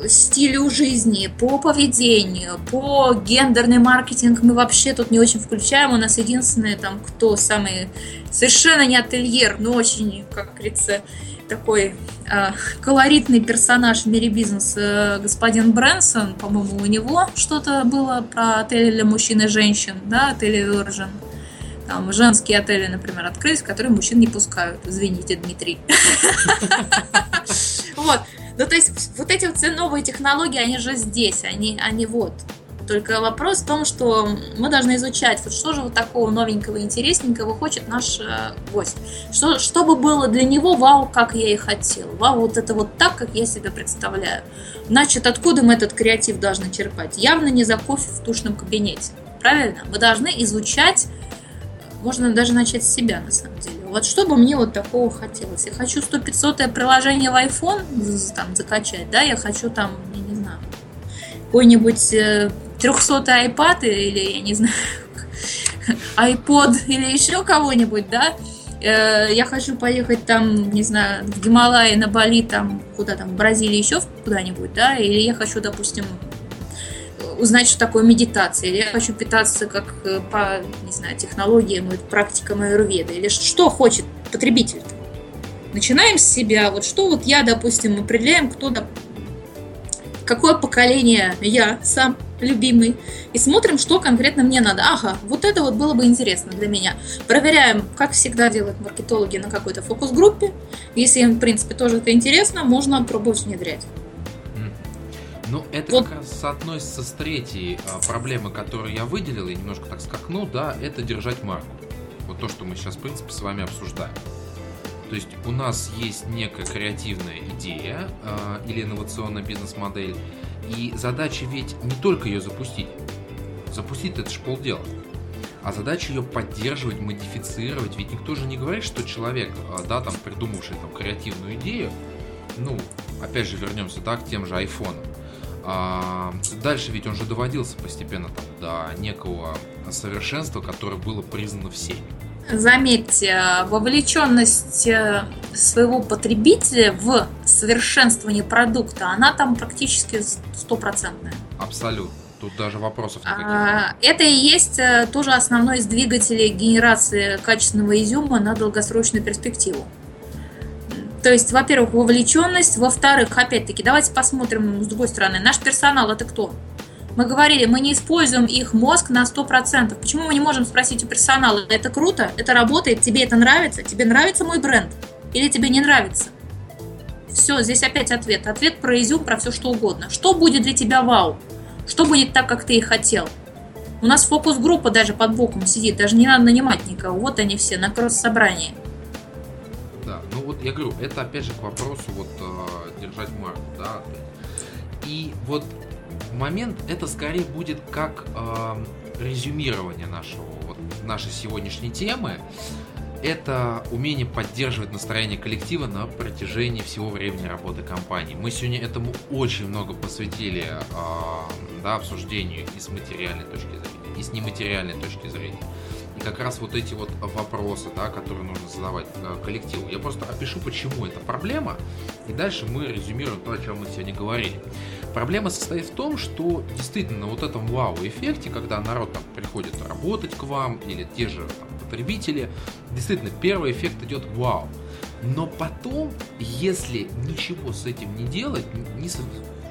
стилю жизни, по поведению, по гендерный маркетинг мы вообще тут не очень включаем. У нас единственное там, кто самый совершенно не ательер, но очень, как говорится, такой э, колоритный персонаж в мире бизнеса э, господин Брэнсон, по-моему, у него что-то было про отели для мужчин и женщин, да, отели Virgin. Там женские отели, например, открылись, в которые мужчин не пускают. Извините, Дмитрий. Вот. Ну, то есть, вот эти вот все новые технологии, они же здесь, они, они вот. Только вопрос в том, что мы должны изучать, вот что же вот такого новенького, интересненького хочет наш э, гость. Что, чтобы было для него вау, как я и хотел. Вау, вот это вот так, как я себе представляю. Значит, откуда мы этот креатив должны черпать? Явно не за кофе в тушном кабинете. Правильно? Мы должны изучать можно даже начать с себя, на самом деле. Вот что бы мне вот такого хотелось? Я хочу 100-500 приложение в iPhone там, закачать, да, я хочу там, я не знаю, какой-нибудь 300 э, iPad или, я не знаю, iPod или еще кого-нибудь, да, э, я хочу поехать там, не знаю, в Гималайи, на Бали, там, куда там, в Бразилии, еще куда-нибудь, да, или я хочу, допустим, узнать, что такое медитация, или я хочу питаться как э, по, не знаю, технологиям и практикам аюрведы, или что хочет потребитель. Начинаем с себя. Вот что вот я, допустим, определяем, кто, какое поколение я сам любимый, и смотрим, что конкретно мне надо. Ага, вот это вот было бы интересно для меня. Проверяем, как всегда делают маркетологи на какой-то фокус-группе. Если им, в принципе, тоже это интересно, можно пробовать внедрять. Ну, это вот. как раз соотносится с третьей а, проблемой, которую я выделил, и немножко так скакну, да, это держать марку. Вот то, что мы сейчас, в принципе, с вами обсуждаем. То есть у нас есть некая креативная идея э, или инновационная бизнес-модель, и задача ведь не только ее запустить. Запустить это же полдела. А задача ее поддерживать, модифицировать. Ведь никто же не говорит, что человек, да, там, придумавший там креативную идею, ну, опять же, вернемся, да, к тем же айфонам. А, дальше ведь он же доводился постепенно там, до некого совершенства, которое было признано всеми. Заметьте, вовлеченность э, своего потребителя в совершенствование продукта, она там практически стопроцентная. Абсолютно. Тут даже вопросов никаких а, Это и есть э, тоже основной из двигателей генерации качественного изюма на долгосрочную перспективу. То есть, во-первых, вовлеченность, во-вторых, опять-таки, давайте посмотрим с другой стороны. Наш персонал это кто? Мы говорили, мы не используем их мозг на 100%. Почему мы не можем спросить у персонала, это круто, это работает, тебе это нравится, тебе нравится мой бренд или тебе не нравится? Все, здесь опять ответ. Ответ про изюм, про все что угодно. Что будет для тебя вау? Что будет так, как ты и хотел? У нас фокус-группа даже под боком сидит, даже не надо нанимать никого. Вот они все на кросс-собрании. Вот я говорю, это опять же к вопросу вот э, держать марку, да. И вот момент это скорее будет как э, резюмирование нашего вот нашей сегодняшней темы. Это умение поддерживать настроение коллектива на протяжении всего времени работы компании. Мы сегодня этому очень много посвятили э, да, обсуждению и с материальной точки зрения, и с нематериальной точки зрения. И как раз вот эти вот вопросы, да, которые нужно задавать э, коллективу. Я просто опишу, почему это проблема, и дальше мы резюмируем то, о чем мы сегодня говорили. Проблема состоит в том, что действительно вот этом вау-эффекте, когда народ там приходит работать к вам, или те же там, потребители, действительно первый эффект идет вау. Но потом, если ничего с этим не делать, ни с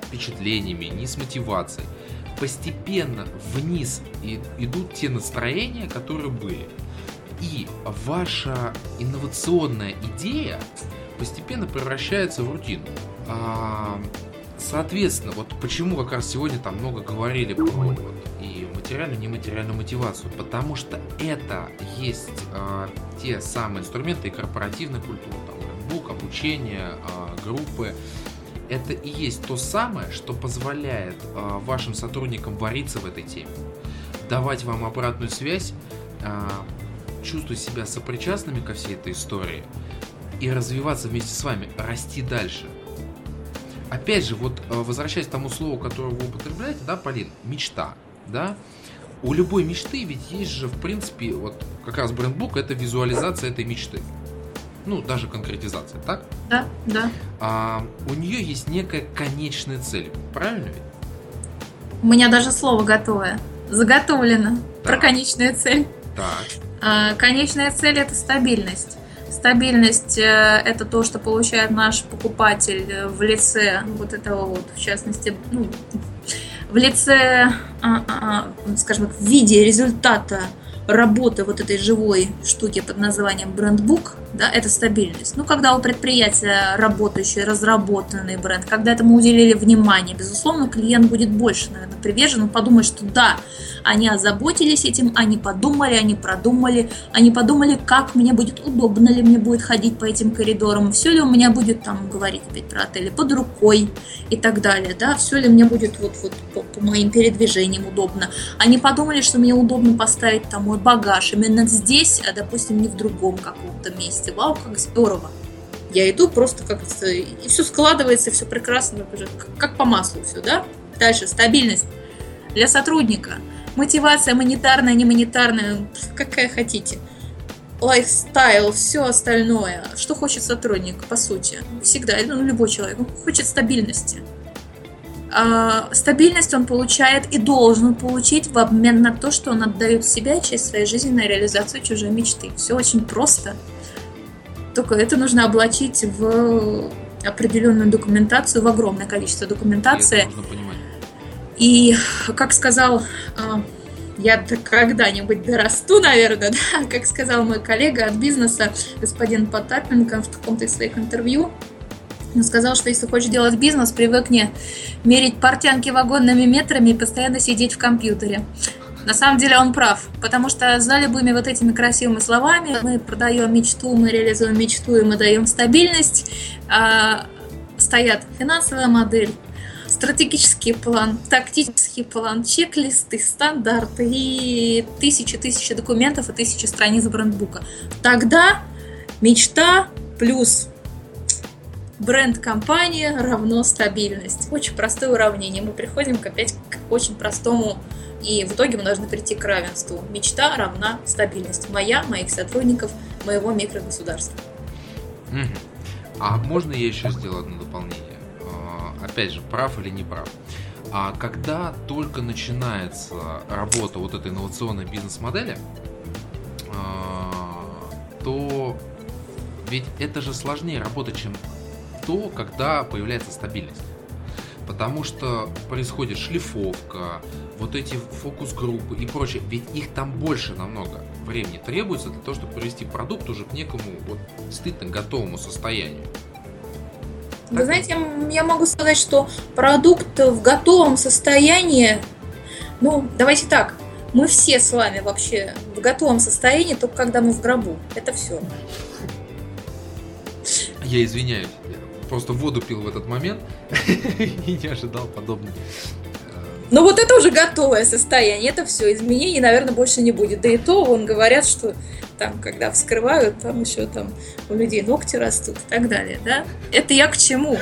впечатлениями, ни с мотивацией, постепенно вниз идут те настроения, которые были. И ваша инновационная идея постепенно превращается в рутину. А, соответственно, вот почему как раз сегодня там много говорили про вот, и материальную, и нематериальную мотивацию, потому что это есть а, те самые инструменты и корпоративная культура, там, бук, обучение, а, группы, это и есть то самое, что позволяет э, вашим сотрудникам вариться в этой теме, давать вам обратную связь, э, чувствовать себя сопричастными ко всей этой истории и развиваться вместе с вами, расти дальше. Опять же, вот э, возвращаясь к тому слову, которое вы употребляете, да, Полин, мечта, да, у любой мечты ведь есть же, в принципе, вот как раз брендбук это визуализация этой мечты ну, даже конкретизация, так? Да, да. А, у нее есть некая конечная цель, правильно ведь? У меня даже слово готовое. Заготовлено. Так. Про конечную цель. Так. А, конечная цель это стабильность. Стабильность э, это то, что получает наш покупатель э, в лице вот этого вот, в частности, ну, в лице, а, а, скажем так, в виде результата работы вот этой живой штуки под названием брендбук, да, это стабильность. Ну, когда у предприятия работающий, разработанный бренд, когда этому уделили внимание, безусловно, клиент будет больше, наверное, привержен, он подумает, что да, они озаботились этим, они подумали, они продумали, они подумали, как мне будет удобно ли мне будет ходить по этим коридорам, все ли у меня будет там, говорить опять про отели, под рукой и так далее, да, все ли мне будет вот, вот по, по моим передвижениям удобно. Они подумали, что мне удобно поставить там мой багаж именно здесь, а, допустим, не в другом каком-то месте. Вау, как здорово! Я иду просто как и все складывается, все прекрасно, как по маслу все, да? Дальше, стабильность для сотрудника. Мотивация монетарная, не монетарная, какая хотите. Lifestyle, все остальное. Что хочет сотрудник, по сути? Всегда, ну, любой человек, он хочет стабильности. А, стабильность он получает и должен получить в обмен на то, что он отдает себя часть своей жизни на реализацию чужой мечты. Все очень просто. Только это нужно облачить в определенную документацию, в огромное количество документации. И, как сказал, а, я когда-нибудь дорасту, наверное, да, как сказал мой коллега от бизнеса, господин Потапенко в каком-то из своих интервью, сказал, что если хочешь делать бизнес, привыкни мерить портянки вагонными метрами и постоянно сидеть в компьютере. На самом деле он прав, потому что за любыми вот этими красивыми словами мы продаем мечту, мы реализуем мечту и мы даем стабильность, а стоят финансовая модель, стратегический план, тактический план, чек-листы, стандарты и тысячи-тысячи документов и тысячи страниц брендбука. Тогда мечта плюс бренд компании равно стабильность. Очень простое уравнение. Мы приходим опять к очень простому и в итоге мы должны прийти к равенству. Мечта равна стабильность. Моя, моих сотрудников, моего микрогосударства. А можно я еще сделаю одно дополнение? А, опять же, прав или не прав? А когда только начинается работа вот этой инновационной бизнес-модели, а, то ведь это же сложнее работать, чем то, когда появляется стабильность. Потому что происходит шлифовка, вот эти фокус-группы и прочее. Ведь их там больше намного времени требуется для того, чтобы привести продукт уже к некому вот действительно готовому состоянию. Вы знаете, я могу сказать, что продукт в готовом состоянии, ну, давайте так, мы все с вами вообще в готовом состоянии, только когда мы в гробу. Это все. Я извиняюсь, просто воду пил в этот момент и не ожидал подобного. Ну вот это уже готовое состояние, это все, изменений, наверное, больше не будет. Да и то, вон говорят, что там, когда вскрывают, там еще там у людей ногти растут и так далее, да? Это я к чему?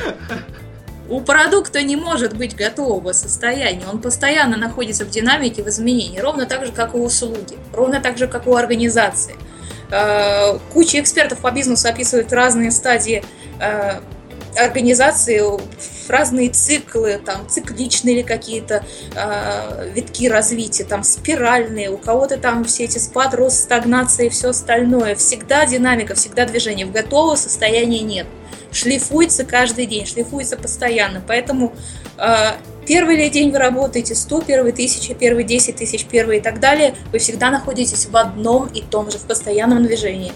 У продукта не может быть готового состояния, он постоянно находится в динамике, в изменении, ровно так же, как и у услуги, ровно так же, как у организации. Э, куча экспертов по бизнесу описывают разные стадии организации, разные циклы, там цикличные или какие-то э, витки развития, там спиральные, у кого-то там все эти спад, рост, стагнация и все остальное. Всегда динамика, всегда движение. В готового состояния нет. Шлифуется каждый день, шлифуется постоянно. Поэтому э, первый ли день вы работаете, 100, первый тысяча, первый 10 тысяч, первый и так далее, вы всегда находитесь в одном и том же, в постоянном движении.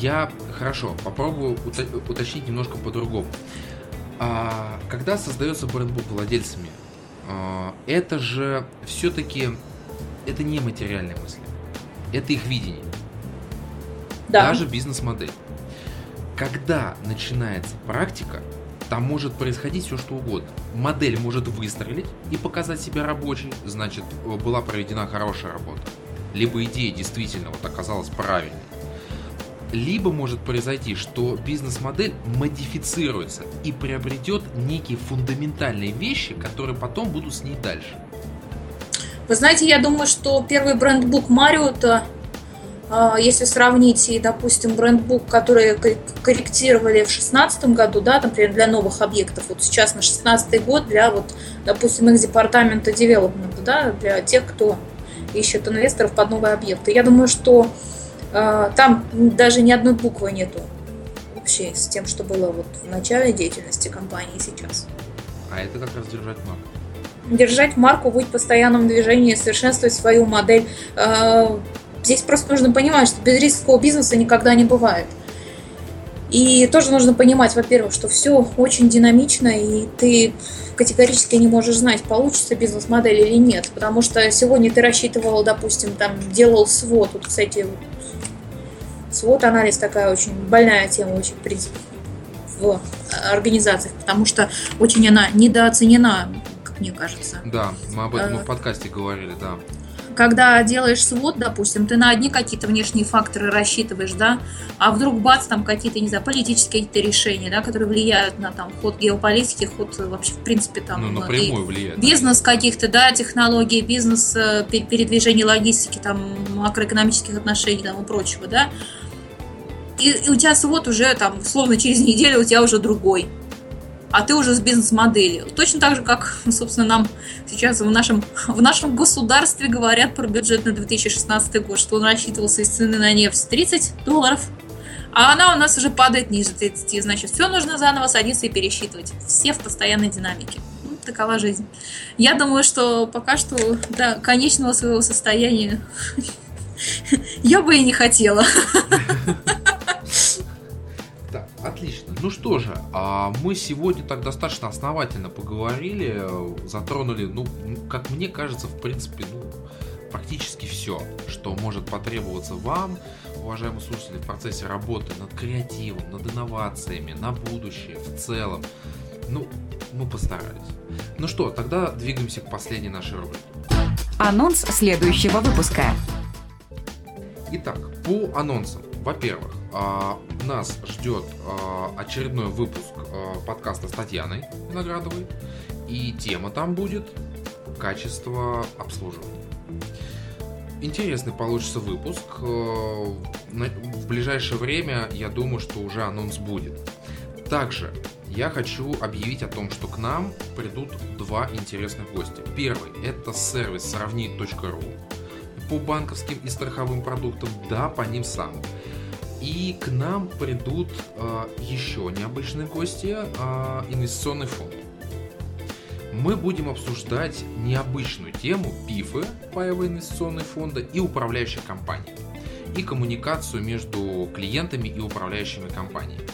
Я хорошо попробую уточнить немножко по-другому. А, когда создается брендбук владельцами, а, это же все-таки это не материальные мысли, это их видение. Да. Даже бизнес-модель. Когда начинается практика, там может происходить все что угодно. Модель может выстрелить и показать себя рабочей, значит, была проведена хорошая работа. Либо идея действительно вот оказалась правильной либо может произойти, что бизнес-модель модифицируется и приобретет некие фундаментальные вещи, которые потом будут с ней дальше. Вы знаете, я думаю, что первый брендбук Мариота, а, если сравнить и, допустим, брендбук, который корректировали в 2016 году, да, например, для новых объектов, вот сейчас на 2016 год для, вот, допустим, их департамента девелопмента, да, для тех, кто ищет инвесторов под новые объекты. Я думаю, что там даже ни одной буквы нету общей с тем, что было вот в начале деятельности компании сейчас. А это как раз держать марку. Держать марку, быть в постоянном движении, совершенствовать свою модель. А, здесь просто нужно понимать, что без рискового бизнеса никогда не бывает. И тоже нужно понимать, во-первых, что все очень динамично, и ты категорически не можешь знать, получится бизнес-модель или нет. Потому что сегодня ты рассчитывал, допустим, там делал свод. Вот, кстати, свод-анализ такая очень больная тема, очень, в принципе, в организациях, потому что очень она недооценена, как мне кажется. Да, мы об этом а, в подкасте говорили, да когда делаешь свод, допустим, ты на одни какие-то внешние факторы рассчитываешь, да, а вдруг бац, там какие-то, не знаю, политические какие-то решения, да, которые влияют на там ход геополитики, ход вообще, в принципе, там... Ну, напрямую влияет. Бизнес каких-то, да, технологий, бизнес, э, передвижение логистики, там, макроэкономических отношений, там, и прочего, да. И, и у тебя свод уже, там, словно через неделю у тебя уже другой а ты уже с бизнес-моделью. Точно так же, как, собственно, нам сейчас в нашем, в нашем государстве говорят про бюджет на 2016 год, что он рассчитывался из цены на нефть 30 долларов, а она у нас уже падает ниже 30. Значит, все нужно заново садиться и пересчитывать. Все в постоянной динамике. Ну, такова жизнь. Я думаю, что пока что до конечного своего состояния я бы и не хотела. Ну что же, а мы сегодня так достаточно основательно поговорили, затронули, ну, как мне кажется, в принципе, ну, практически все, что может потребоваться вам, уважаемые слушатели, в процессе работы над креативом, над инновациями, на будущее в целом. Ну, мы постарались. Ну что, тогда двигаемся к последней нашей рубрике. Анонс следующего выпуска. Итак, по анонсам. Во-первых, нас ждет а, очередной выпуск а, подкаста с Татьяной Виноградовой. И тема там будет качество обслуживания. Интересный получится выпуск. В ближайшее время я думаю, что уже анонс будет. Также я хочу объявить о том, что к нам придут два интересных гостя. Первый – это сервис сравнить.ру по банковским и страховым продуктам, да, по ним самым. И к нам придут э, еще необычные гости, э, инвестиционный фонд. Мы будем обсуждать необычную тему ПИФы, паевые инвестиционные фонды и управляющие компании. И коммуникацию между клиентами и управляющими компаниями.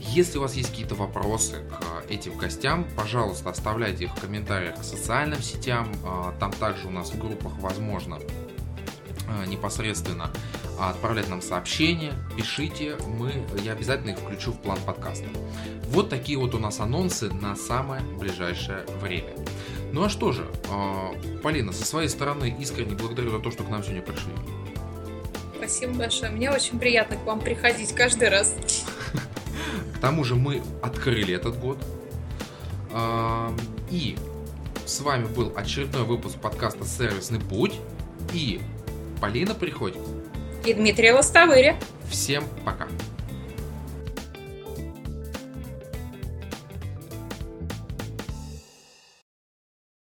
Если у вас есть какие-то вопросы к этим гостям, пожалуйста, оставляйте их в комментариях к социальным сетям. Там также у нас в группах возможно непосредственно отправлять нам сообщения, пишите, мы, я обязательно их включу в план подкаста. Вот такие вот у нас анонсы на самое ближайшее время. Ну а что же, э, Полина, со своей стороны искренне благодарю за то, что к нам сегодня пришли. Спасибо большое. Мне очень приятно к вам приходить каждый раз. К тому же мы открыли этот год. А, И с вами был очередной выпуск подкаста «Сервисный путь». И Полина Приходько. И Дмитрия Лостовыря. Всем пока.